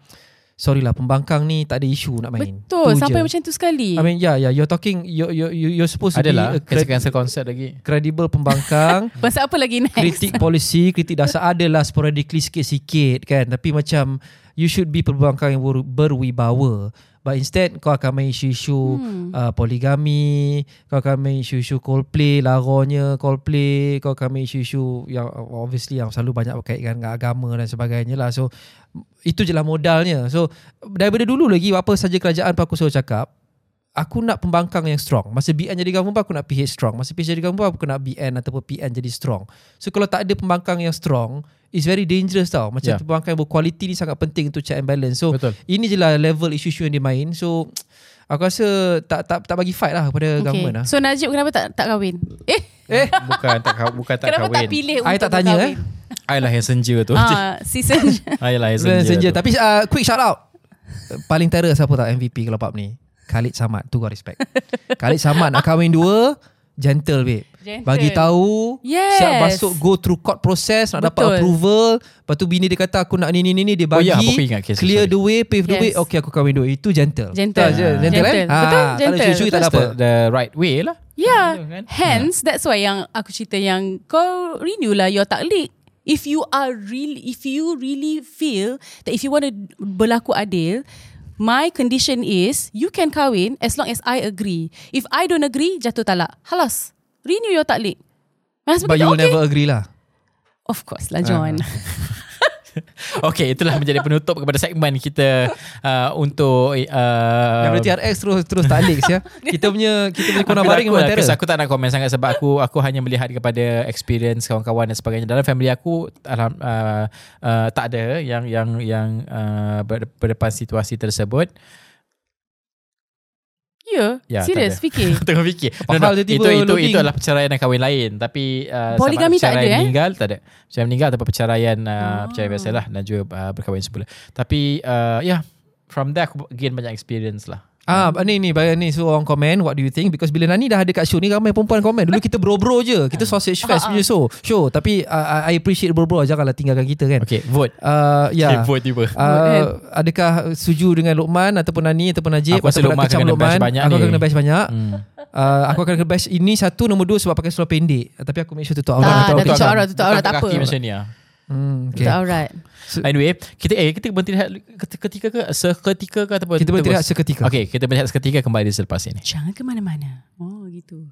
sorry lah pembangkang ni tak ada isu nak main Betul, Tu sampai je. macam tu sekali. I mean yeah yeah you're talking you you you- you're supposed to Adalah be a cred- cancel concert lagi. credible pembangkang Pasal apa lagi next? kritik polisi kritik dasar adalah sporadically sikit-sikit kan tapi macam you should be pembangkang yang ber- berwibawa but instead kau akan main isu-isu Hmm. uh, poligami kau akan main isu-isu Coldplay laronya Coldplay kau akan main isu-isu yang obviously yang selalu banyak berkaitan dengan agama dan sebagainya lah so itu je lah modalnya so daripada dulu lagi apa saja kerajaan pun aku selalu cakap aku nak pembangkang yang strong. Masa BN jadi government pun aku nak PH strong. Masa PH jadi government pun aku nak BN ataupun PN jadi strong. So kalau tak ada pembangkang yang strong, it's very dangerous tau. Macam Yeah. pembangkang yang berkualiti ni sangat penting untuk check and balance. So Betul. ini je lah level isu-isu yang dia main. So aku rasa tak tak tak bagi fight lah kepada okay. government lah. So Najib kenapa tak tak kahwin? Eh, Eh, Bukan tak bukan tak kenapa kahwin. tak pilih I untuk tak tanya berkahwin? eh. I lah yang senja tu. Ah, season I lah yang senja. senja. Tapi uh, quick shout out. Paling terror siapa tak MVP kalau pub ni? Khalid Samad. Tu kau respect. Khalid Samad nak kahwin dua, gentle babe. Gentle. Bagi tahu Yes. Siap masuk Go through court process Nak dapat Betul. approval Lepas tu bini dia kata Aku nak ni ni ni ni Dia Oh bagi ya, aku ingat Clear sorry. the way Pave the Yes. way Okay aku kahwin dua Itu gentle Gentle. Ah. Gentle, Gentle. eh Betul, Tak ada gentle. isu-isu tak ada apa the, the right way lah. Yeah kan? Hence that's why yang aku cerita yang kau renew lah your taklik. If you are really if you really feel that if you want to berlaku adil, my condition is you can kahwin as long as I agree. If I don't agree, jatuh talak. Halas. Renew your taklik. My husband But kata, you will okay. never agree lah Of course lah John. Okay, itulah menjadi penutup kepada segmen kita uh, untuk uh, TRX terus terus tak alik ya. Kita punya kita punya Aku baring memang lah, terror. kes aku tak nak komen sangat sebab aku aku hanya melihat kepada experience kawan-kawan dan sebagainya dalam family aku uh, uh, tak ada yang yang yang uh, ber, berdepan situasi tersebut. Ya, Ya, yeah, serius fikir. Tengah fikir. Hal dia itu itu loading? itu adalah perceraian dan kahwin lain tapi uh, Poligami tak ada, eh? meninggal tak ada. Perceraian meninggal ataupun perceraian uh, Ah. perceraian biasalah dan juga uh, berkahwin semula. Tapi uh, ya yeah, from there aku gain banyak experience lah. Ah, ni ni bayar ni so orang komen what do you think because bila Nani dah ada kat show ni ramai perempuan komen. Dulu kita bro-bro je. Kita sausage fest punya show. Show tapi uh, I appreciate bro-bro janganlah tinggalkan kita kan. Okay, vote. Uh, ya. Okay, vote tiba. Uh, adakah setuju dengan Luqman ataupun Nani ataupun Najib Aku rasa ataupun kecam Luqman bash banyak aku ni. akan kena bash banyak Hmm. uh, aku akan kena bash ini satu nombor dua sebab pakai seluar pendek tapi aku make sure tutup Tak, aurat dah tutup aurat. aurat, tutup aurat, tak apa. Kaki macam ni ah. Hmm, okay. Alright. Anyway, kita eh kita berhenti rehat ketika ke seketika ke ataupun kita berhenti rehat seketika Okay, kita berehat seketika kembali selepas ini. Jangan ke mana-mana. Oh, gitu.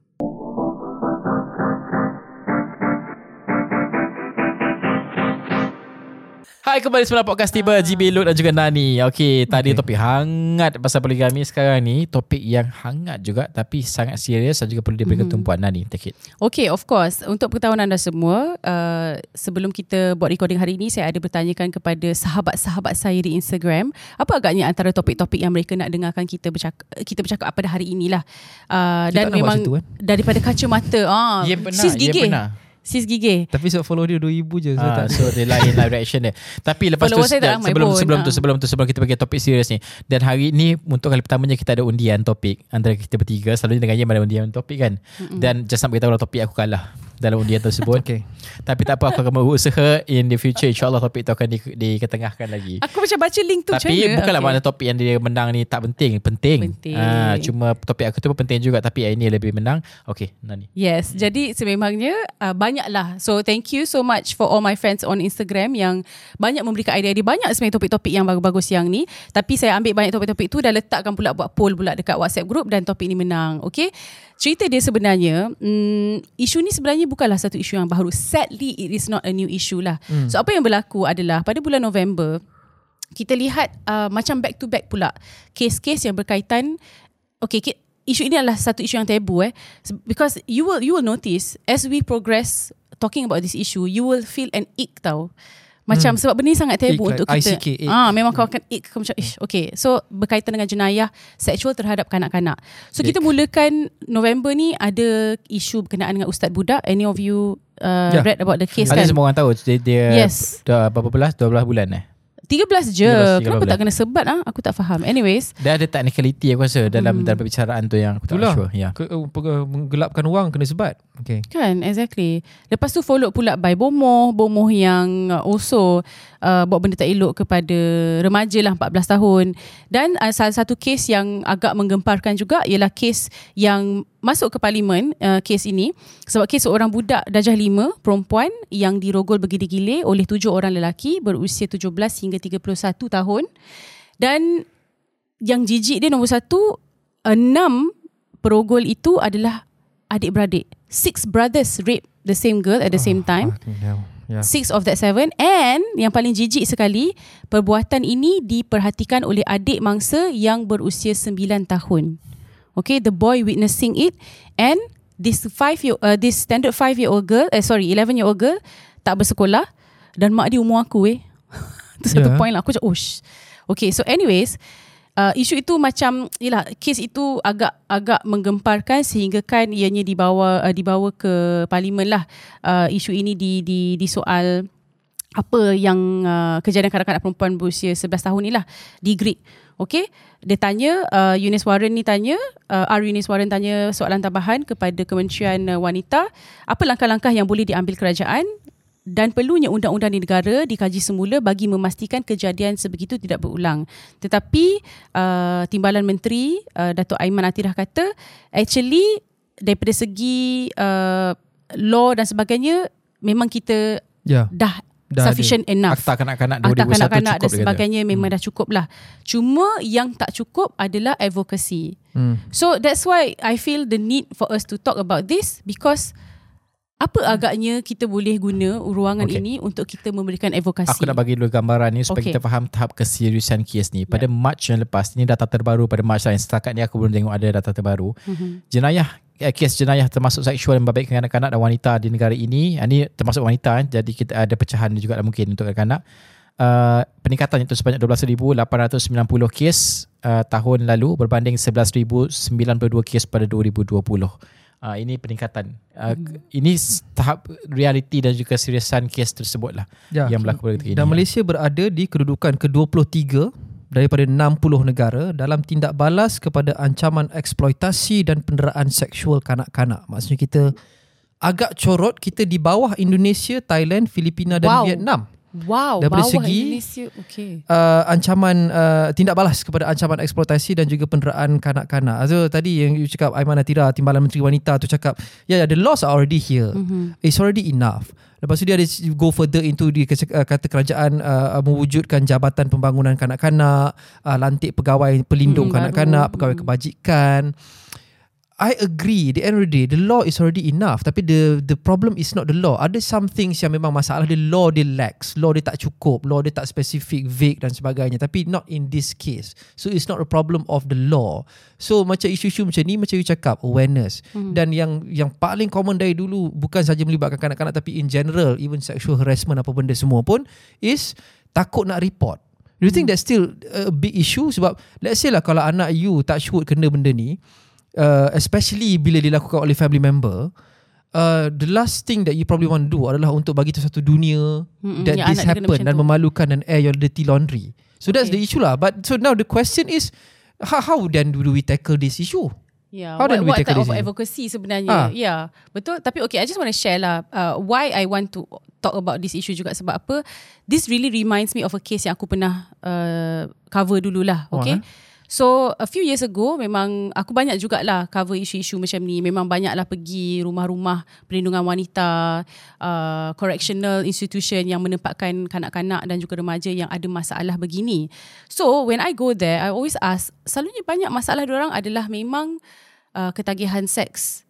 Hai kembali semula podcast tiba GB Lut dan juga Nani. Okey, tadi Okay. topik hangat pasal poligami sekarang ni topik yang hangat juga tapi sangat serius dan juga perlu diberikan Mhm. tumpuan Nani. Take it. Okay, of course. Untuk pengetahuan anda semua, uh, sebelum kita buat recording hari ini, saya ada bertanyakan kepada sahabat-sahabat saya di Instagram, apa agaknya antara topik-topik yang mereka nak dengarkan kita bercakap, kita bercakap pada hari inilah. Uh, Kita dan memang situ, kan? daripada kacamata. Ah, Ya, Sis ya, benar. Sis gigih. tapi sebab follow dia 2000 je so Ah, tak so dia lain live reaction dia. Tapi lepas tu Follower sekejap, ramai sebelum pun, sebelum tu ah. sebelum tu sebelum kita pergi topik serius ni. Dan hari ni untuk kali pertamanya kita ada undian topik antara kita bertiga. Selalunya dengannya ada undian topik kan. Mm-mm. Dan just nak beritahu kalau topik aku kalah. Dalam undian tersebut. Okay. Tapi tak apa aku akan berusaha in the future insyaallah topik tu akan di, diketengahkan lagi. Aku macam baca link tu Tapi bukanlah Okay. mana topik yang dia menang ni tak penting, penting. Penting. Ah, cuma topik aku tu pun penting juga tapi ini lebih menang. Okay, Nani. Yes, hmm. jadi sememangnya uh, banyaklah. So thank you so much for all my friends on Instagram yang banyak memberikan idea-idea banyak sebenarnya topik-topik yang bagus-bagus yang ni. Tapi saya ambil banyak topik-topik tu dan letakkan pula buat poll pula dekat WhatsApp group dan topik ni menang. Okay. Cerita dia sebenarnya, hmm, isu ni sebenarnya bukanlah satu isu yang baru. Sadly, it is not a new issue lah. Hmm. So apa yang berlaku adalah pada bulan November, kita lihat uh, macam back to back pula kes-kes yang berkaitan okay isu ini adalah satu isu yang tabu eh because you will you will notice as we progress talking about this issue you will feel an ick tau macam hmm. sebab benda ni sangat tabu untuk kita ICK, ah memang kau akan ick kau macam ish okay so berkaitan dengan jenayah seksual terhadap kanak-kanak so kita mulakan November ni ada isu berkenaan dengan ustaz budak any of you uh, Yeah. read about the case Ada kan semua orang tahu dia, dia Yes. dah berapa belas? 12 bulan eh. 13 je 13, 13 kenapa tak kena sebat ah aku tak faham anyways Dia ada technicality aku rasa dalam Hmm. dalam perbicaraan tu yang aku tak Itulah. sure. Ya. Ke, uh, menggelapkan wang kena sebat. Okay. Kan, exactly. Lepas tu follow pula by bomoh, bomoh yang also uh, buat benda tak elok kepada remaja lah 14 tahun. Dan uh, salah satu kes yang agak menggemparkan juga ialah kes yang masuk ke parlimen, uh, kes ini. Sebab kes seorang budak darjah 5, perempuan yang dirogol bergila-gila oleh tujuh orang lelaki berusia 17 hingga 31 tahun. Dan yang jijik dia nombor satu, enam perogol itu adalah adik-beradik. Six brothers rape the same girl at the same time. Yeah. Six of that seven. And yang paling jijik sekali, perbuatan ini diperhatikan oleh adik mangsa yang berusia sembilan tahun. Okay, the boy witnessing it and this five year, uh, this standard five year old girl, eh sorry, eleven year old girl tak bersekolah dan mak dia umur aku eh. Itu satu Yeah. point lah. Aku macam, oh sh- Okay, so anyways, uh, isu itu macam yalah kes itu agak agak menggemparkan sehingga kan ianya dibawa uh, dibawa ke parlimen lah uh, isu ini di di disoal apa yang uh, kejadian kanak-kanak perempuan berusia 11 tahun ni lah di Greek. Okay, dia tanya, uh, Eunice Warren ni tanya, uh, R. Eunice Warren tanya soalan tambahan kepada Kementerian uh, Wanita, apa langkah-langkah yang boleh diambil kerajaan dan perlunya undang-undang di negara dikaji semula bagi memastikan kejadian sebegitu tidak berulang. Tetapi uh, Timbalan Menteri uh, Datuk Aiman Atirah kata actually daripada segi uh, law dan sebagainya memang kita Yeah. dah, Dah sufficient enough. Akta kanak-kanak Akta 2021 kanak-kanak dan sebagainya memang dah cukup lah. Cuma yang tak cukup adalah advocacy. Hmm. So that's why I feel the need for us to talk about this because apa agaknya kita boleh guna ruangan Okay. ini untuk kita memberikan advokasi. Aku nak bagi dulu gambaran ni supaya Okay. kita faham tahap keseriusan kes ni. Pada March yang lepas, ini data terbaru pada March lah. Setakat ni aku belum tengok ada data terbaru. Mhm. Jenayah eh, kes jenayah termasuk seksual dan membabitkan kanak-kanak dan wanita di negara ini. Ah, Ini termasuk wanita eh. jadi kita ada pecahan juga lah mungkin untuk kanak-kanak. Uh, peningkatan itu sebanyak 12,890 kes uh, tahun lalu berbanding 11,092 kes pada 2020. Uh, ini peningkatan. Uh, Hmm. Ini tahap realiti dan juga seriusan kes tersebut lah Ya. yang berlaku pada ketika ini. Dan Malaysia berada di kedudukan ke-23 daripada 60 negara dalam tindak balas kepada ancaman eksploitasi dan penderaan seksual kanak-kanak. Maksudnya kita agak corot kita di bawah Indonesia, Thailand, Filipina dan Wow. Vietnam. Wow, Daripada bawah segi- Indonesia. Okay. Uh, ancaman uh, tindak balas kepada ancaman eksploitasi dan juga penderaan kanak-kanak. So tadi yang you cakap Aiman Atira Timbalan Menteri Wanita tu cakap, yeah, yeah the laws are already here. Mhm. It's already enough. Lepas tu dia ada go further into dia kata uh, kerajaan uh, mewujudkan jabatan pembangunan kanak-kanak, uh, lantik pegawai pelindung Mm, kanak-kanak, baru. pegawai Mm. kebajikan. I agree. The end of the day, the law is already enough. Tapi the the problem is not the law. Ada some things yang memang masalah. The law dia lacks. Law dia tak cukup. Law dia tak specific, vague dan sebagainya. Tapi not in this case. So it's not a problem of the law. So macam isu-isu macam ni, macam you cakap, awareness. Hmm. Dan yang yang paling common dari dulu, bukan saja melibatkan kanak-kanak tapi in general, even sexual harassment apa benda semua pun, is takut nak report. Do you think that's still a big issue? Sebab let's say lah kalau anak you touch wood kena benda ni, uh, especially bila dilakukan oleh family member, uh, the last thing that you probably want to do adalah untuk bagi tu satu dunia Mm-mm, that this happen dan memalukan dan air your dirty laundry. So that's Okay. the issue lah. But so now the question is, how, how then do we tackle this issue? Yeah, How what, what tackle type of advocacy Ah. sebenarnya? Yeah, betul. Tapi okay, I just want to share lah uh, why I want to talk about this issue juga sebab apa? This really reminds me of a case yang aku pernah uh, cover dululah. Oh, Okay. So a few years ago memang aku banyak jugalah cover isu-isu macam ni. Memang banyaklah pergi rumah-rumah perlindungan wanita, uh, correctional institution yang menempatkan kanak-kanak dan juga remaja yang ada masalah begini. So when I go there, I always ask, selalunya banyak masalah orang adalah memang uh, ketagihan seks.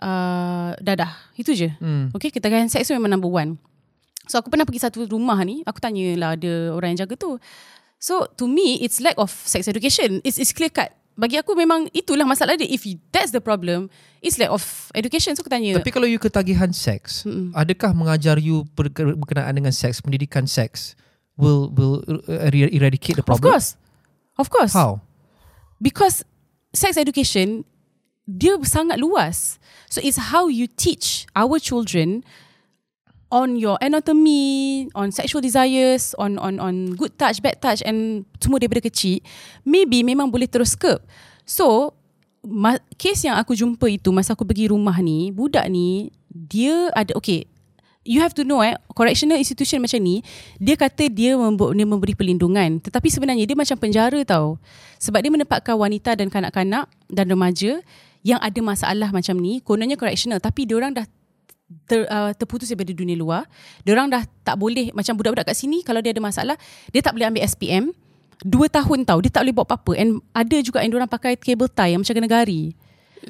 Uh, dadah. Itu je. Hmm. Okay, ketagihan seks tu memang number one. So aku pernah pergi satu rumah ni, aku tanyalah ada orang yang jaga tu. So to me, it's lack of sex education. It's, it's clear cut. Bagi aku memang itulah masalah dia. If that's the problem, it's lack of education. So aku tanya, Tapi kalau you ketagihan seks, Mm-mm. adakah mengajar you berke- berkenaan dengan seks, pendidikan seks will will uh, er- eradicate the of problem? course, of course. How? Because sex education dia sangat luas. So it's how you teach our children on your anatomy, on sexual desires, on on on good touch, bad touch and semua daripada kecil, maybe memang boleh terus curb. So ma- case yang aku jumpa itu masa aku pergi rumah ni, budak ni dia ada okay You have to know eh correctional institution macam ni dia kata dia, dia memberi perlindungan. Tetapi sebenarnya dia macam penjara tau. Sebab dia menempatkan wanita dan kanak-kanak dan remaja yang ada masalah macam ni kononnya correctional. Tapi dia orang dah ter, uh, terputus daripada dunia luar dia orang dah tak boleh macam budak-budak kat sini kalau dia ada masalah dia tak boleh ambil SPM Dua tahun tau Dia tak boleh buat apa-apa And ada juga yang orang pakai cable tie Yang macam kena gari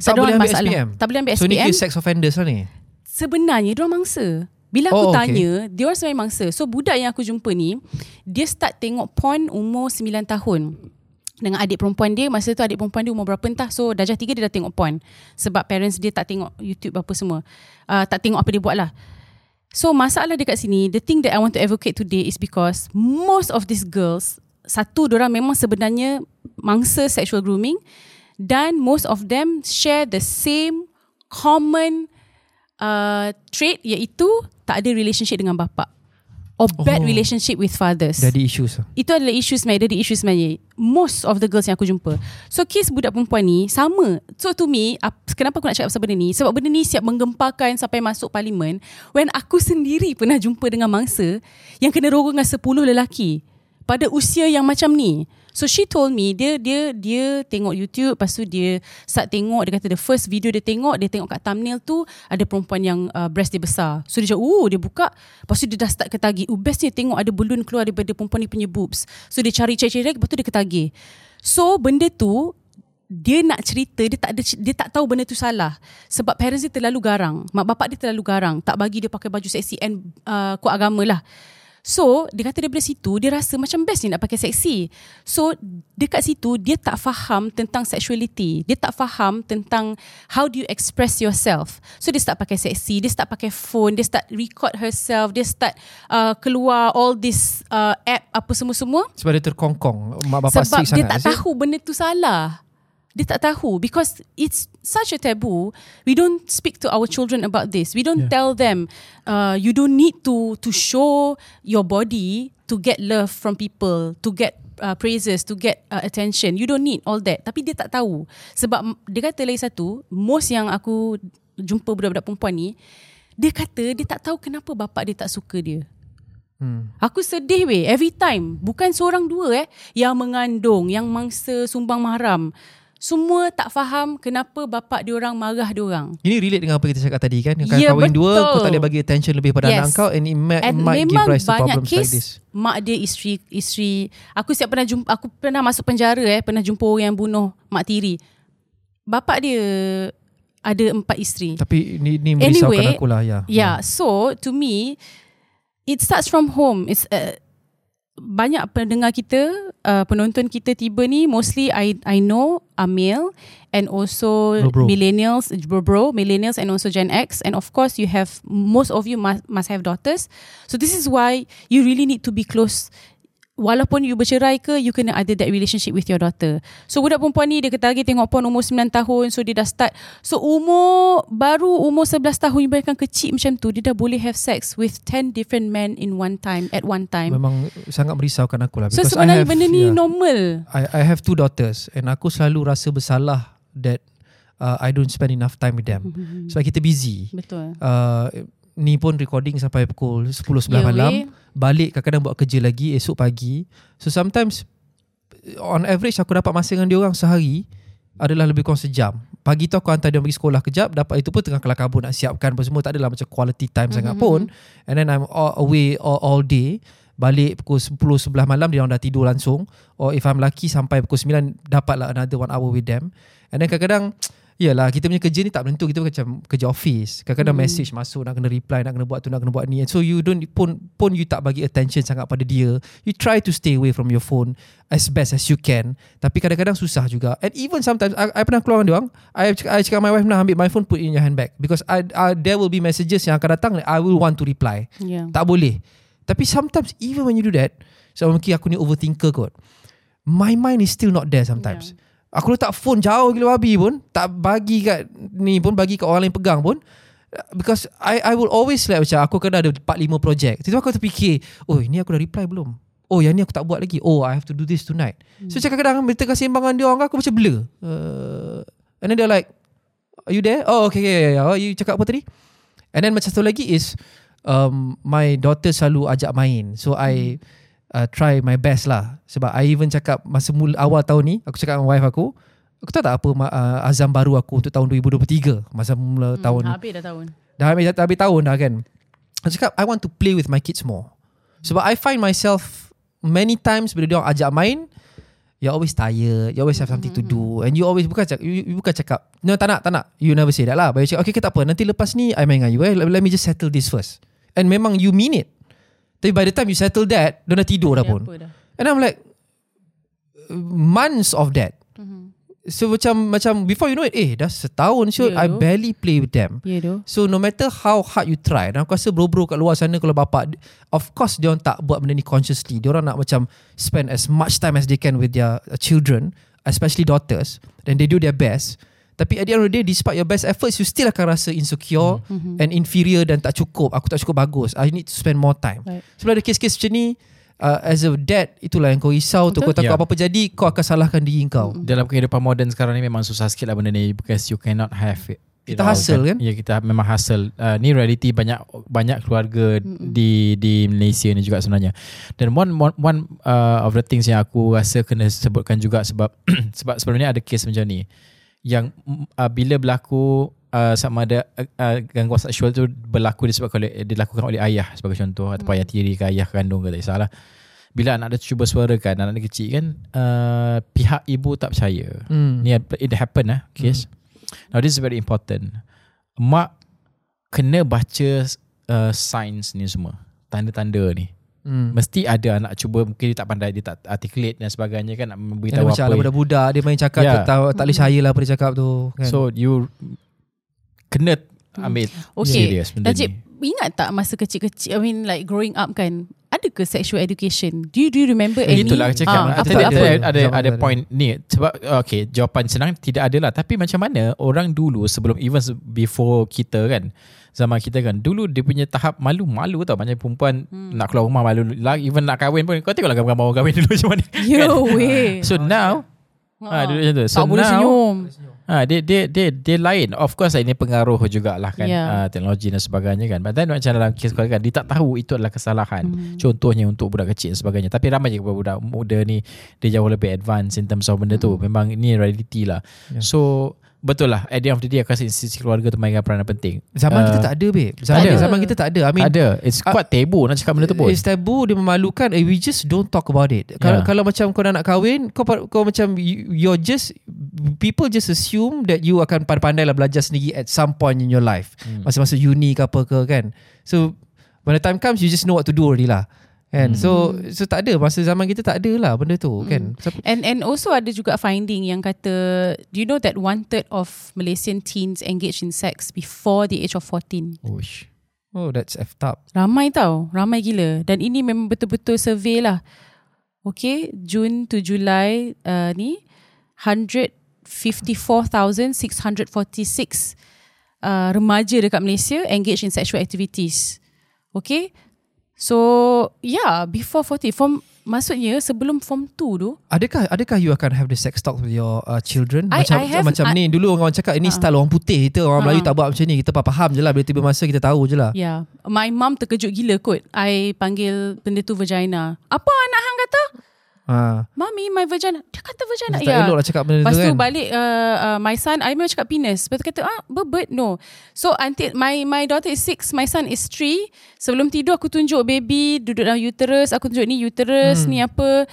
Tak ada boleh ambil masalah. SPM? Tak boleh ambil So ni SPM kira sex offenders lah ni? sebenarnya dia orang mangsa. Bila aku Oh, tanya, okay. dia orang sebenarnya mangsa. So budak yang aku jumpa ni, dia start tengok porn umur 9 tahun. Dengan adik perempuan dia, masa tu adik perempuan dia umur berapa entah. So darjah 3 dia dah tengok porn. Sebab parents dia tak tengok YouTube apa semua. Uh, tak tengok apa dia buat lah. So masalah dekat sini, the thing that I want to advocate today is because most of these girls, satu, orang memang sebenarnya mangsa sexual grooming dan most of them share the same common uh, trait iaitu tak ada relationship dengan bapa or bad Oh. relationship with fathers. Jadi issues. Itu adalah isu sebenarnya Dari isu sebenarnya Most of the girls yang aku jumpa So case budak perempuan ni Sama So to me ap- Kenapa aku nak cakap pasal benda ni Sebab benda ni siap menggempakan Sampai masuk parlimen When aku sendiri Pernah jumpa dengan mangsa Yang kena rogol dengan 10 lelaki Pada usia yang macam ni So she told me dia dia dia tengok YouTube lepas tu dia start tengok dia kata the first video dia tengok dia tengok kat thumbnail tu ada perempuan yang uh, breast dia besar. So dia cakap, "Uh, dia buka." Lepas tu dia dah start ketagih. "Uh, best ni tengok ada balloon keluar daripada perempuan ni punya boobs." So dia cari cari cari lepas tu dia ketagih. So benda tu dia nak cerita dia tak ada dia tak tahu benda tu salah sebab parents dia terlalu garang mak bapak dia terlalu garang tak bagi dia pakai baju seksi and uh, kuat agama lah So dia kata daripada situ Dia rasa macam best ni nak pakai seksi So dekat situ Dia tak faham tentang sexuality Dia tak faham tentang How do you express yourself So dia start pakai seksi Dia start pakai phone Dia start record herself Dia start uh, keluar all this uh, app Apa semua-semua Sebab dia terkongkong. Mak bapak sebab strict dia sangat. tak tahu benda tu salah. Dia tak tahu because it's such a taboo. We don't speak to our children about this. We don't Yeah. tell them uh, you don't need to to show your body to get love from people, to get uh, praises, to get uh, attention. You don't need all that. Tapi dia tak tahu. Sebab dia kata lagi satu, most yang aku jumpa budak-budak perempuan ni, dia kata dia tak tahu kenapa bapak dia tak suka dia. Hmm. Aku sedih weh every time. Bukan seorang dua eh yang mengandung, yang mangsa sumbang mahram. Semua tak faham kenapa bapak diorang marah diorang. Ini relate dengan apa kita cakap tadi kan. Kalau Ya, kahwin dua, betul. kau tak boleh bagi attention lebih pada Yes. anak kau and it might, And might give rise to problems like this. kes mak dia isteri isteri aku siap pernah jumpa aku pernah masuk penjara eh pernah jumpa orang yang bunuh mak tiri. Bapak dia ada empat isteri. Tapi ni, ni merisaukan Anyway, aku lah. Ya. Yeah, so to me, it starts from home. It's uh, banyak pendengar kita, uh, penonton kita tiba ni mostly I I know are male and also Bro, bro. millennials, bro bro, millennials and also Gen X and of course you have most of you must must have daughters. So this is why you really need to be close. Walaupun you bercerai ke You kena ada that relationship With your daughter So budak perempuan ni Dia kata lagi tengok porn Umur 9 tahun So dia dah start So umur Baru umur 11 tahun Ibaratkan kecil macam tu Dia dah boleh have sex With 10 different men In one time At one time Memang sangat merisaukan aku lah. So sebenarnya have- benda ni yeah. normal I, I have two daughters and aku selalu rasa bersalah that uh, I don't spend enough time with them. Mhm. Sebab kita busy. Betul. Uh, ni pun recording sampai pukul 10 11 Ya, malam. weh. Balik kadang-kadang buat kerja lagi esok pagi. So sometimes on average aku dapat masa dengan dia orang sehari adalah lebih kurang sejam. Pagi tu aku hantar dia pergi sekolah kejap, dapat itu pun tengah kelar kabut nak siapkan apa semua, tak adalah macam quality time sangat Mhm. pun. And then I'm all away all, all day. Balik pukul 10 11 malam dia orang dah tidur langsung. Or if I'm lucky sampai pukul 9 dapatlah another one hour with them. And then kadang-kadang Yalah kita punya kerja ni tak menentu. Kita macam kerja office. Kadang-kadang Hmm. message masuk Nak kena reply Nak kena buat tu Nak kena buat ni. And so you don't pun Pun you tak bagi attention sangat pada dia. You try to stay away from your phone As best as you can. Tapi kadang-kadang susah juga. And even sometimes I, I pernah keluar dengan dia orang. I, I cakap my wife Nah ambil my phone Put in your handbag. Because I, I, there will be messages Yang akan datang I will want to reply. Yeah. tak boleh. Tapi sometimes Even when you do that So mungkin aku ni overthinker kot. My mind is still not there sometimes. Yeah. Aku letak phone jauh gila babi pun Tak bagi kat Ni pun bagi kat orang lain pegang pun Because I I will always like Macam aku kena ada 4-5 projek Tiba-tiba aku terfikir Oh ni aku dah reply belum Oh yang ni aku tak buat lagi Oh I have to do this tonight hmm. So kadang-kadang Bila tengah sembang dengan dia orang Aku macam blur uh, And then they're like Are you there? Oh okay, okay, okay. Oh, you cakap apa tadi? And then macam satu lagi is um, My daughter selalu ajak main So I uh, Try my best lah. Sebab I even cakap Masa mula awal tahun ni Aku cakap dengan wife aku Aku tahu tak apa uh, Azam baru aku Untuk tahun 2023 Masa mula Hmm, tahun Habis dah tahun. Dah habis, dah habis tahun dah kan. Aku cakap I want to play with my kids more. Sebab I find myself Many times Bila dia orang ajak main You're always tired You always have something to do. And you always Bukan cakap you, you bukan cakap No tak nak tak nak. You never say that lah. But you cakap Okay, okay tak apa. Nanti lepas ni I main dengan you eh. let, let me just settle this first. And memang you mean it Tapi by the time you settle that Dia dah tidur dah pun dah. And I'm like Months of that Mhm. So macam Macam before you know it Eh dah setahun so Ya, I doh. barely play with them doh. So no matter how hard you try Dan aku rasa bro-bro kat luar sana Kalau bapak Of course dia orang tak buat benda ni consciously Dia orang nak macam Spend as much time as they can With their uh, children Especially daughters And they do their best Tapi at the end of the day Despite your best efforts You still akan rasa insecure Mhm. And inferior Dan tak cukup Aku tak cukup bagus I need to spend more time Right. Sebab ada kes-kes macam ni uh, As a dad Itulah yang kau risau tu Kau takut Ya. apa-apa jadi Kau akan salahkan diri kau Dalam kehidupan moden sekarang ni memang susah sikit lah benda ni because you cannot have it. it Kita all, hustle, kan? Ya kita memang hustle. Uh, ni reality banyak banyak keluarga Mm-mm. di di Malaysia ni juga sebenarnya. Dan one one, one uh, of the things yang aku rasa kena sebutkan juga sebab sebab sebelum ni ada kes macam ni yang uh, bila berlaku uh, sama ada uh, gangguan seksual tu berlaku disebabkan oleh dilakukan oleh ayah sebagai contoh ataupun ayah tiri ke ayah kandung ke tak kisahlah. Bila anak dia cuba suarakan anak dia kecil kan uh, pihak ibu tak percaya. hmm. Ni it happen lah case. Now this is very important. Mak kena baca uh, signs ni semua. Tanda-tanda ni. Hmm. Mesti ada anak cuba mungkin dia tak pandai dia tak articulate dan sebagainya kan nak memberitahu macam apa. ala budak-budak Dia main cakap yeah. tak, tak boleh percaya lah Apa dia cakap tu kan? So you kena ambil Okay. serious benda Najib, ni. ingat tak masa kecil-kecil, I mean like growing up kan, ada ke sexual education? Do you, do you remember any? Itulah cakap Ah, ah, apa, tadi apa? ada ada, ada ada. point ni sebab okay jawapan senang tidak ada lah tapi macam mana orang dulu sebelum even before kita kan zaman kita kan. Dulu dia punya tahap malu-malu tau. Macam perempuan hmm. nak keluar rumah malu. Lah even nak kahwin pun kau tengoklah gambar-gambar orang kahwin dulu macam mana. Yo, way. so now ah, dulu macam tu. So tak boleh now senyum. Ah, dia dia dia dia lain. Of course ini pengaruh jugalah kan Yeah. yeah. uh, teknologi dan sebagainya kan. But then macam dalam kes kau kan dia tak tahu itu adalah kesalahan. Hmm. Contohnya untuk budak kecil dan sebagainya. Tapi ramai je budak muda ni dia jauh lebih advance in terms of benda tu. Memang ini reality lah. Yeah. So betul lah at the end of the day aku rasa institusi keluarga tu mainkan peranan penting. Zaman Ah, kita tak ada babe Zaman, ada. zaman kita tak ada I mean ada. It's Ah, quite taboo nak cakap benda tu pun. It's taboo Dia memalukan eh, We just don't talk about it Kalau Yeah. kalau macam kau nak kahwin Kau kau macam you- You're just People just assume That you akan pandai-pandai lah Belajar sendiri At some point in your life Hmm. Masa-masa uni ke apa ke kan So When the time comes You just know what to do already lah Kan Hmm. So So tak ada Masa zaman kita tak ada lah Benda tu Hmm. kan so, And and also ada juga finding yang kata, do you know that one third of Malaysian teens engage in sex before the age of 14? Uish. Oh that's effed up Ramai tau, ramai gila. Dan ini memang betul-betul survey lah. Okay, Jun to Julai uh, ni 154,646 uh, remaja dekat Malaysia engage in sexual activities. Okay, so yeah, before 40, from maksudnya sebelum form 2 tu Adakah adakah you akan have the sex talk with your uh, children? I- macam I have- macam I- ni dulu orang cakap ini style orang putih kita orang Ha. Melayu tak buat macam ni kita faham je lah bila tiba masa kita tahu je lah. Yeah. my mum terkejut gila kot. I panggil benda tu vagina. Apa anak hang kata? Ha. Mami, my vagina. Dia kata vagina. Tak elok lah cakap benda Lepas tu kan. balik uh, uh, my son, I memang cakap penis. Lepas tu kata, ah, berbird, no. So until my my daughter is six, my son is three. Sebelum tidur aku tunjuk baby duduk dalam uterus. Aku tunjuk ni uterus, hmm. ni apa.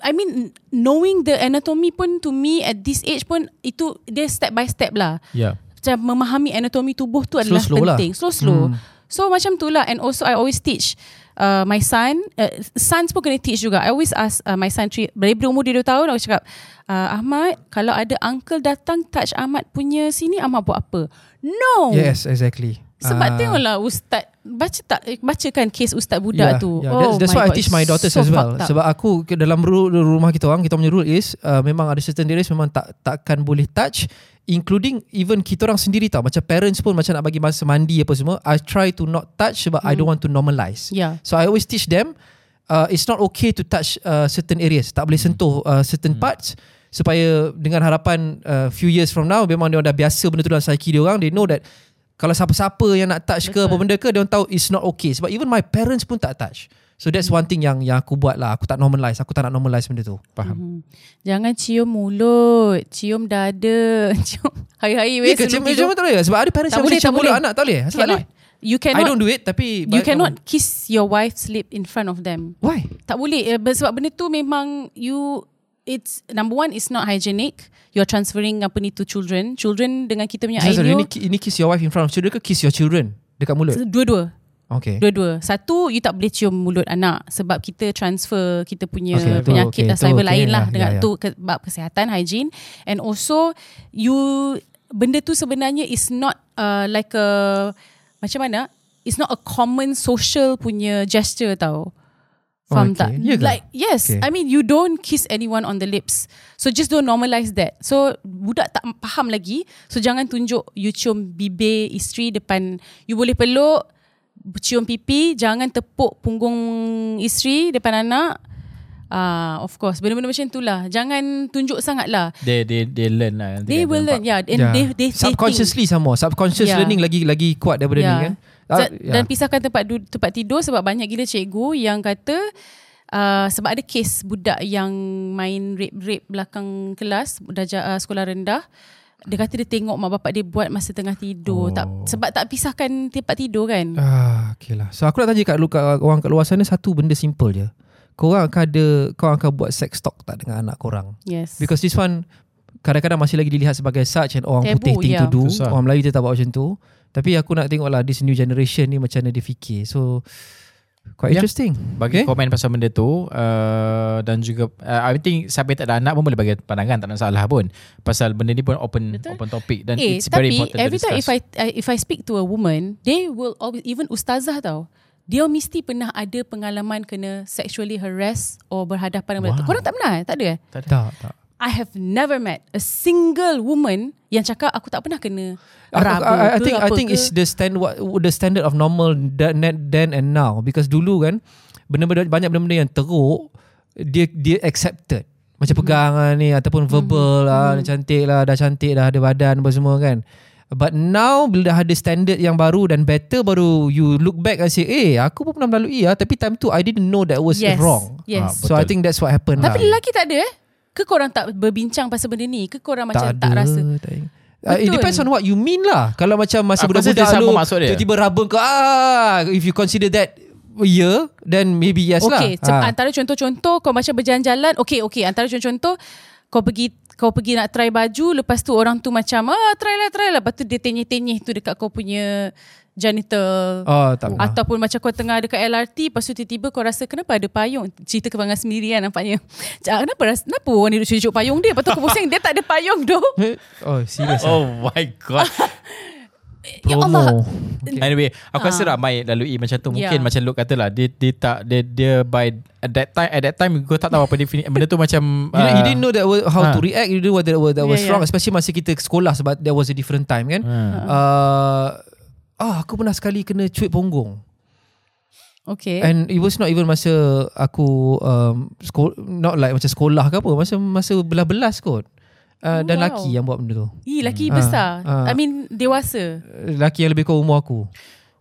I mean, knowing the anatomy pun to me at this age pun, itu dia step by step lah. Yeah. Macam memahami anatomi tubuh tu adalah Slow-slow lah. penting. Slow-slow. Hmm. So macam tu lah. And also I always teach uh, my son, uh, sons pun kena teach juga. I always ask uh, my son, three, dari berumur dia 2 tahun, aku cakap, uh, Ahmad, kalau ada uncle datang touch Ahmad punya sini, Ahmad buat apa? No! Yes, exactly. Sebab Ah. tengoklah ustaz baca tak bacakan kes ustaz budak yeah, tu. Yeah. Oh That's, that's my why I God, teach my daughters so as well. Sebab aku dalam ru- rumah kita orang, kita punya rule is uh, memang ada certain areas memang tak takkan boleh touch including even kita orang sendiri tau. Macam parents pun macam nak bagi masa mandi apa semua. I try to not touch sebab I don't want to normalize. Yeah. so I always teach them uh, it's not okay to touch uh, certain areas. Tak boleh sentuh uh, certain parts supaya dengan harapan uh, few years from now memang dia dah biasa benda tu dalam psyche dia orang. They know that kalau siapa-siapa yang nak touch ke Betul. apa benda ke dia orang tahu it's not okay. Sebab even my parents pun tak touch so that's one thing yang yang aku buat lah aku tak normalize aku tak nak normalize benda tu Faham. Hmm. Jangan cium mulut, cium dada, cium hari-hari weh Ya macam tidur. mana tak boleh sebab ada parents Tak yang boleh, cium mulut boleh. anak tak boleh Asal tak Cannot. boleh You I cannot don't do it tapi you cannot kiss your wife's lip in front of them. why Tak boleh eh, sebab benda tu memang you it's number one it's not hygienic. You're transferring apa ni to children. Children dengan kita punya sorry, idea ini, ini kiss your wife in front of children ke kiss your children dekat mulut dua-dua. Okay Dua-dua. Satu, you tak boleh cium mulut anak sebab kita transfer kita punya Okay, penyakit okay, dan cyber okay, lain lah ya, dengan ya, ya. tu ke- bab kesihatan, hygiene and also you benda tu sebenarnya is not uh, like a macam mana? It's not a common social punya gesture tau. Faham okay. tak? Ya ke? Like yes, Okay. I mean you don't kiss anyone on the lips. So just don't normalize that. So budak tak faham lagi. So jangan tunjuk you cium bibir isteri depan you boleh peluk cium pipi, jangan tepuk punggung isteri depan anak. Ah, uh, of course. Benda-benda macam tu lah. Jangan tunjuk sangat lah. They they they learn lah. nanti They will nampak. learn, yeah. And Yeah. they, they, they subconsciously sama subconscious Yeah. learning lagi lagi kuat daripada Yeah. ni kan Ah, Ah, Dan pisahkan tempat du- tempat tidur sebab banyak gila cikgu yang kata uh, sebab ada kes budak yang main rape-rape belakang kelas darjah uh, sekolah rendah dia kata dia tengok mak bapak dia buat masa tengah tidur Oh. tak sebab tak pisahkan tempat tidur kan Ah, okay lah. So aku nak tanya kat, lu- kat orang kat luar sana satu benda simple je. Korang akan ada, korang akan buat sex talk tak dengan anak korang? yes Because this one kadang-kadang masih lagi dilihat sebagai such and orang Tabu, putih thing yeah. to do. Susah. Orang Melayu dia tak buat macam tu. Tapi aku nak tengok lah this new generation ni macam mana dia fikir. So quite Yeah. interesting. Bagi Okay. komen pasal benda tu uh, dan juga uh, I think siapa yang tak ada anak pun boleh bagi pandangan tak ada masalah pun pasal benda ni pun open Betul. open topic dan eh it's very tapi important every to time if I, I if I speak to a woman they will always even ustazah tau dia mesti pernah ada pengalaman kena sexually harass or berhadapan dengan benda tu. Wow. Korang tak pernah? Tak ada? eh? tak ada. Tak, tak. I have never met a single woman yang cakap aku tak pernah kena Aku, raba I, I ke think I apa think ke. it's the stand what the standard of normal then, then and now because dulu kan benda-benda banyak benda-benda yang teruk dia dia accepted macam Mhm. pegangan ni ataupun verbal lah Mhm. cantik lah dah cantik dah ada badan apa semua kan but now bila dah ada standard yang baru dan better baru you look back and say eh aku pun pernah melalui ah tapi time tu I didn't know that was yes. wrong Yes. Ah, so I think that's what happened Tapi lah lelaki tak ada eh? Ke korang tak berbincang pasal benda ni? Ke korang macam tak, ada, rasa? tak ingat. Uh, it Betul. depends on what you mean lah. Kalau macam masa Aku budak-budak lu maksud dia. tiba-tiba raba kau ah if you consider that yeah then maybe yes Okay, lah. cep- antara contoh-contoh kau macam berjalan-jalan, okay, okay, antara contoh-contoh kau pergi kau pergi nak try baju, lepas tu orang tu macam, ah, try lah, try lah. Lepas tu dia tenyih-tenyih tu dekat kau punya genital. Oh tak pernah. Ataupun macam kau tengah dekat LRT Lepas tu tiba-tiba kau rasa Kenapa ada payung Cerita kebangan sendiri kan nampaknya Kenapa rasa, Kenapa orang duduk cucuk payung dia Lepas tu aku pusing Dia tak ada payung tu oh serius ah. Oh my god. Ya Promo. Allah Anyway, aku rasa Ah. ramai lalui macam tu. Mungkin Yeah. macam Luke kata lah, dia, dia tak dia dia by at that time at that time kau tak tahu apa definisi benda tu macam You, uh, you didn't know that was, how ah. to react. You didn't know whether that was, that was Yeah, wrong. yeah. Especially masa kita sekolah sebab there was a different time kan. Hmm. Uh, ah, aku pernah sekali kena cuit punggung. Okay. And it was not even masa aku um, sekolah, not like macam sekolah ke apa, masa masa belas-belas kot. Uh, Oh, dan wow. laki yang buat benda tu. Ih, laki Ah, besar. ah. I mean, dewasa. Laki yang lebih kurang umur aku.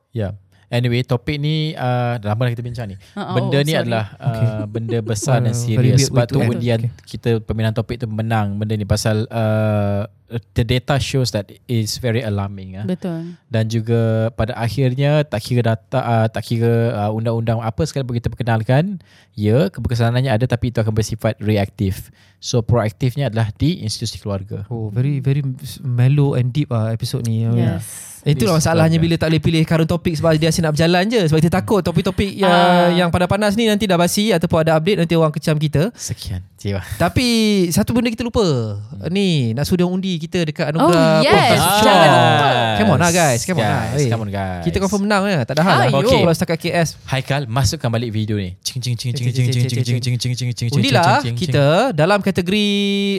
Yeah. Anyway, topik ni uh, dah lama dah kita bincang ni. Uh, benda oh, ni sorry. adalah uh, benda besar dan serius. Sebab tu end. undian Okay. kita peminat topik tu menang benda ni pasal uh, the data shows that is very alarming. ah. Betul. dan juga pada akhirnya tak kira data uh, tak kira uh, undang-undang apa sekali pun kita perkenalkan ya keberkesanannya ada tapi itu akan bersifat reaktif so proaktifnya adalah di institusi keluarga Oh, very very mellow and deep ah episod ni. Yes. Eh, Itulah This masalahnya bila tak boleh pilih current topik sebab dia asyik nak berjalan je. Sebab kita takut topik-topik yang, Ah. yang panas-panas ni nanti dah basi ataupun ada update nanti orang kecam kita. sekian jiwa Tapi satu benda kita lupa. Ni nak sudah undi kita dekat Oh, anugerah. yes. Podcast Ah. Show. Jangan lupa. Come on lah guys, come on lah. guys, Eh, come on guys Kita confirm menang ya. Tak ada hal lah. Okay. Kalau setakat KS. Haikal masukkan balik video ni cing cing cing cing cing cing cing cing cing cing cing cing Undilah kita dalam kategori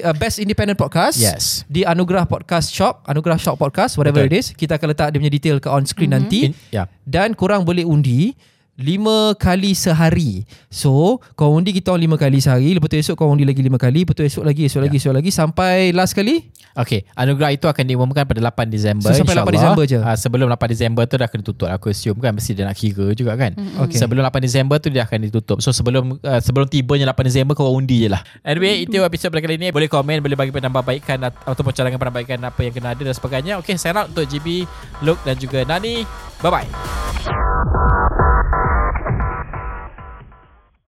uh, Best Independent Podcast. yes Di Anugerah Podcast Shop, Anugerah Shop Podcast, whatever Betul. it is. Kita akan letak dia punya detail ke on screen Mhm. nanti. In, ya Dan korang boleh undi lima kali sehari. So, kau undi kita orang lima kali sehari. Lepas tu esok kau undi lagi lima kali. Lepas tu esok lagi, esok lagi, esok lagi. Sampai last kali. Okay, anugerah itu akan diumumkan pada 8 Disember So, sampai 8 Disember je? Uh, sebelum 8 Disember tu dah akan ditutup. Aku assume kan mesti dia nak kira juga kan. Okay. Sebelum 8 Disember tu dia akan ditutup. So sebelum uh, sebelum tibanya 8 Disember kau undi je lah. Anyway, itu episod pada kali ini. Boleh komen, boleh bagi penambahbaikan at- ataupun cadangan penambahbaikan apa yang kena ada dan sebagainya. Okay, sign out untuk GB, Luke dan juga Nani. Bye-bye.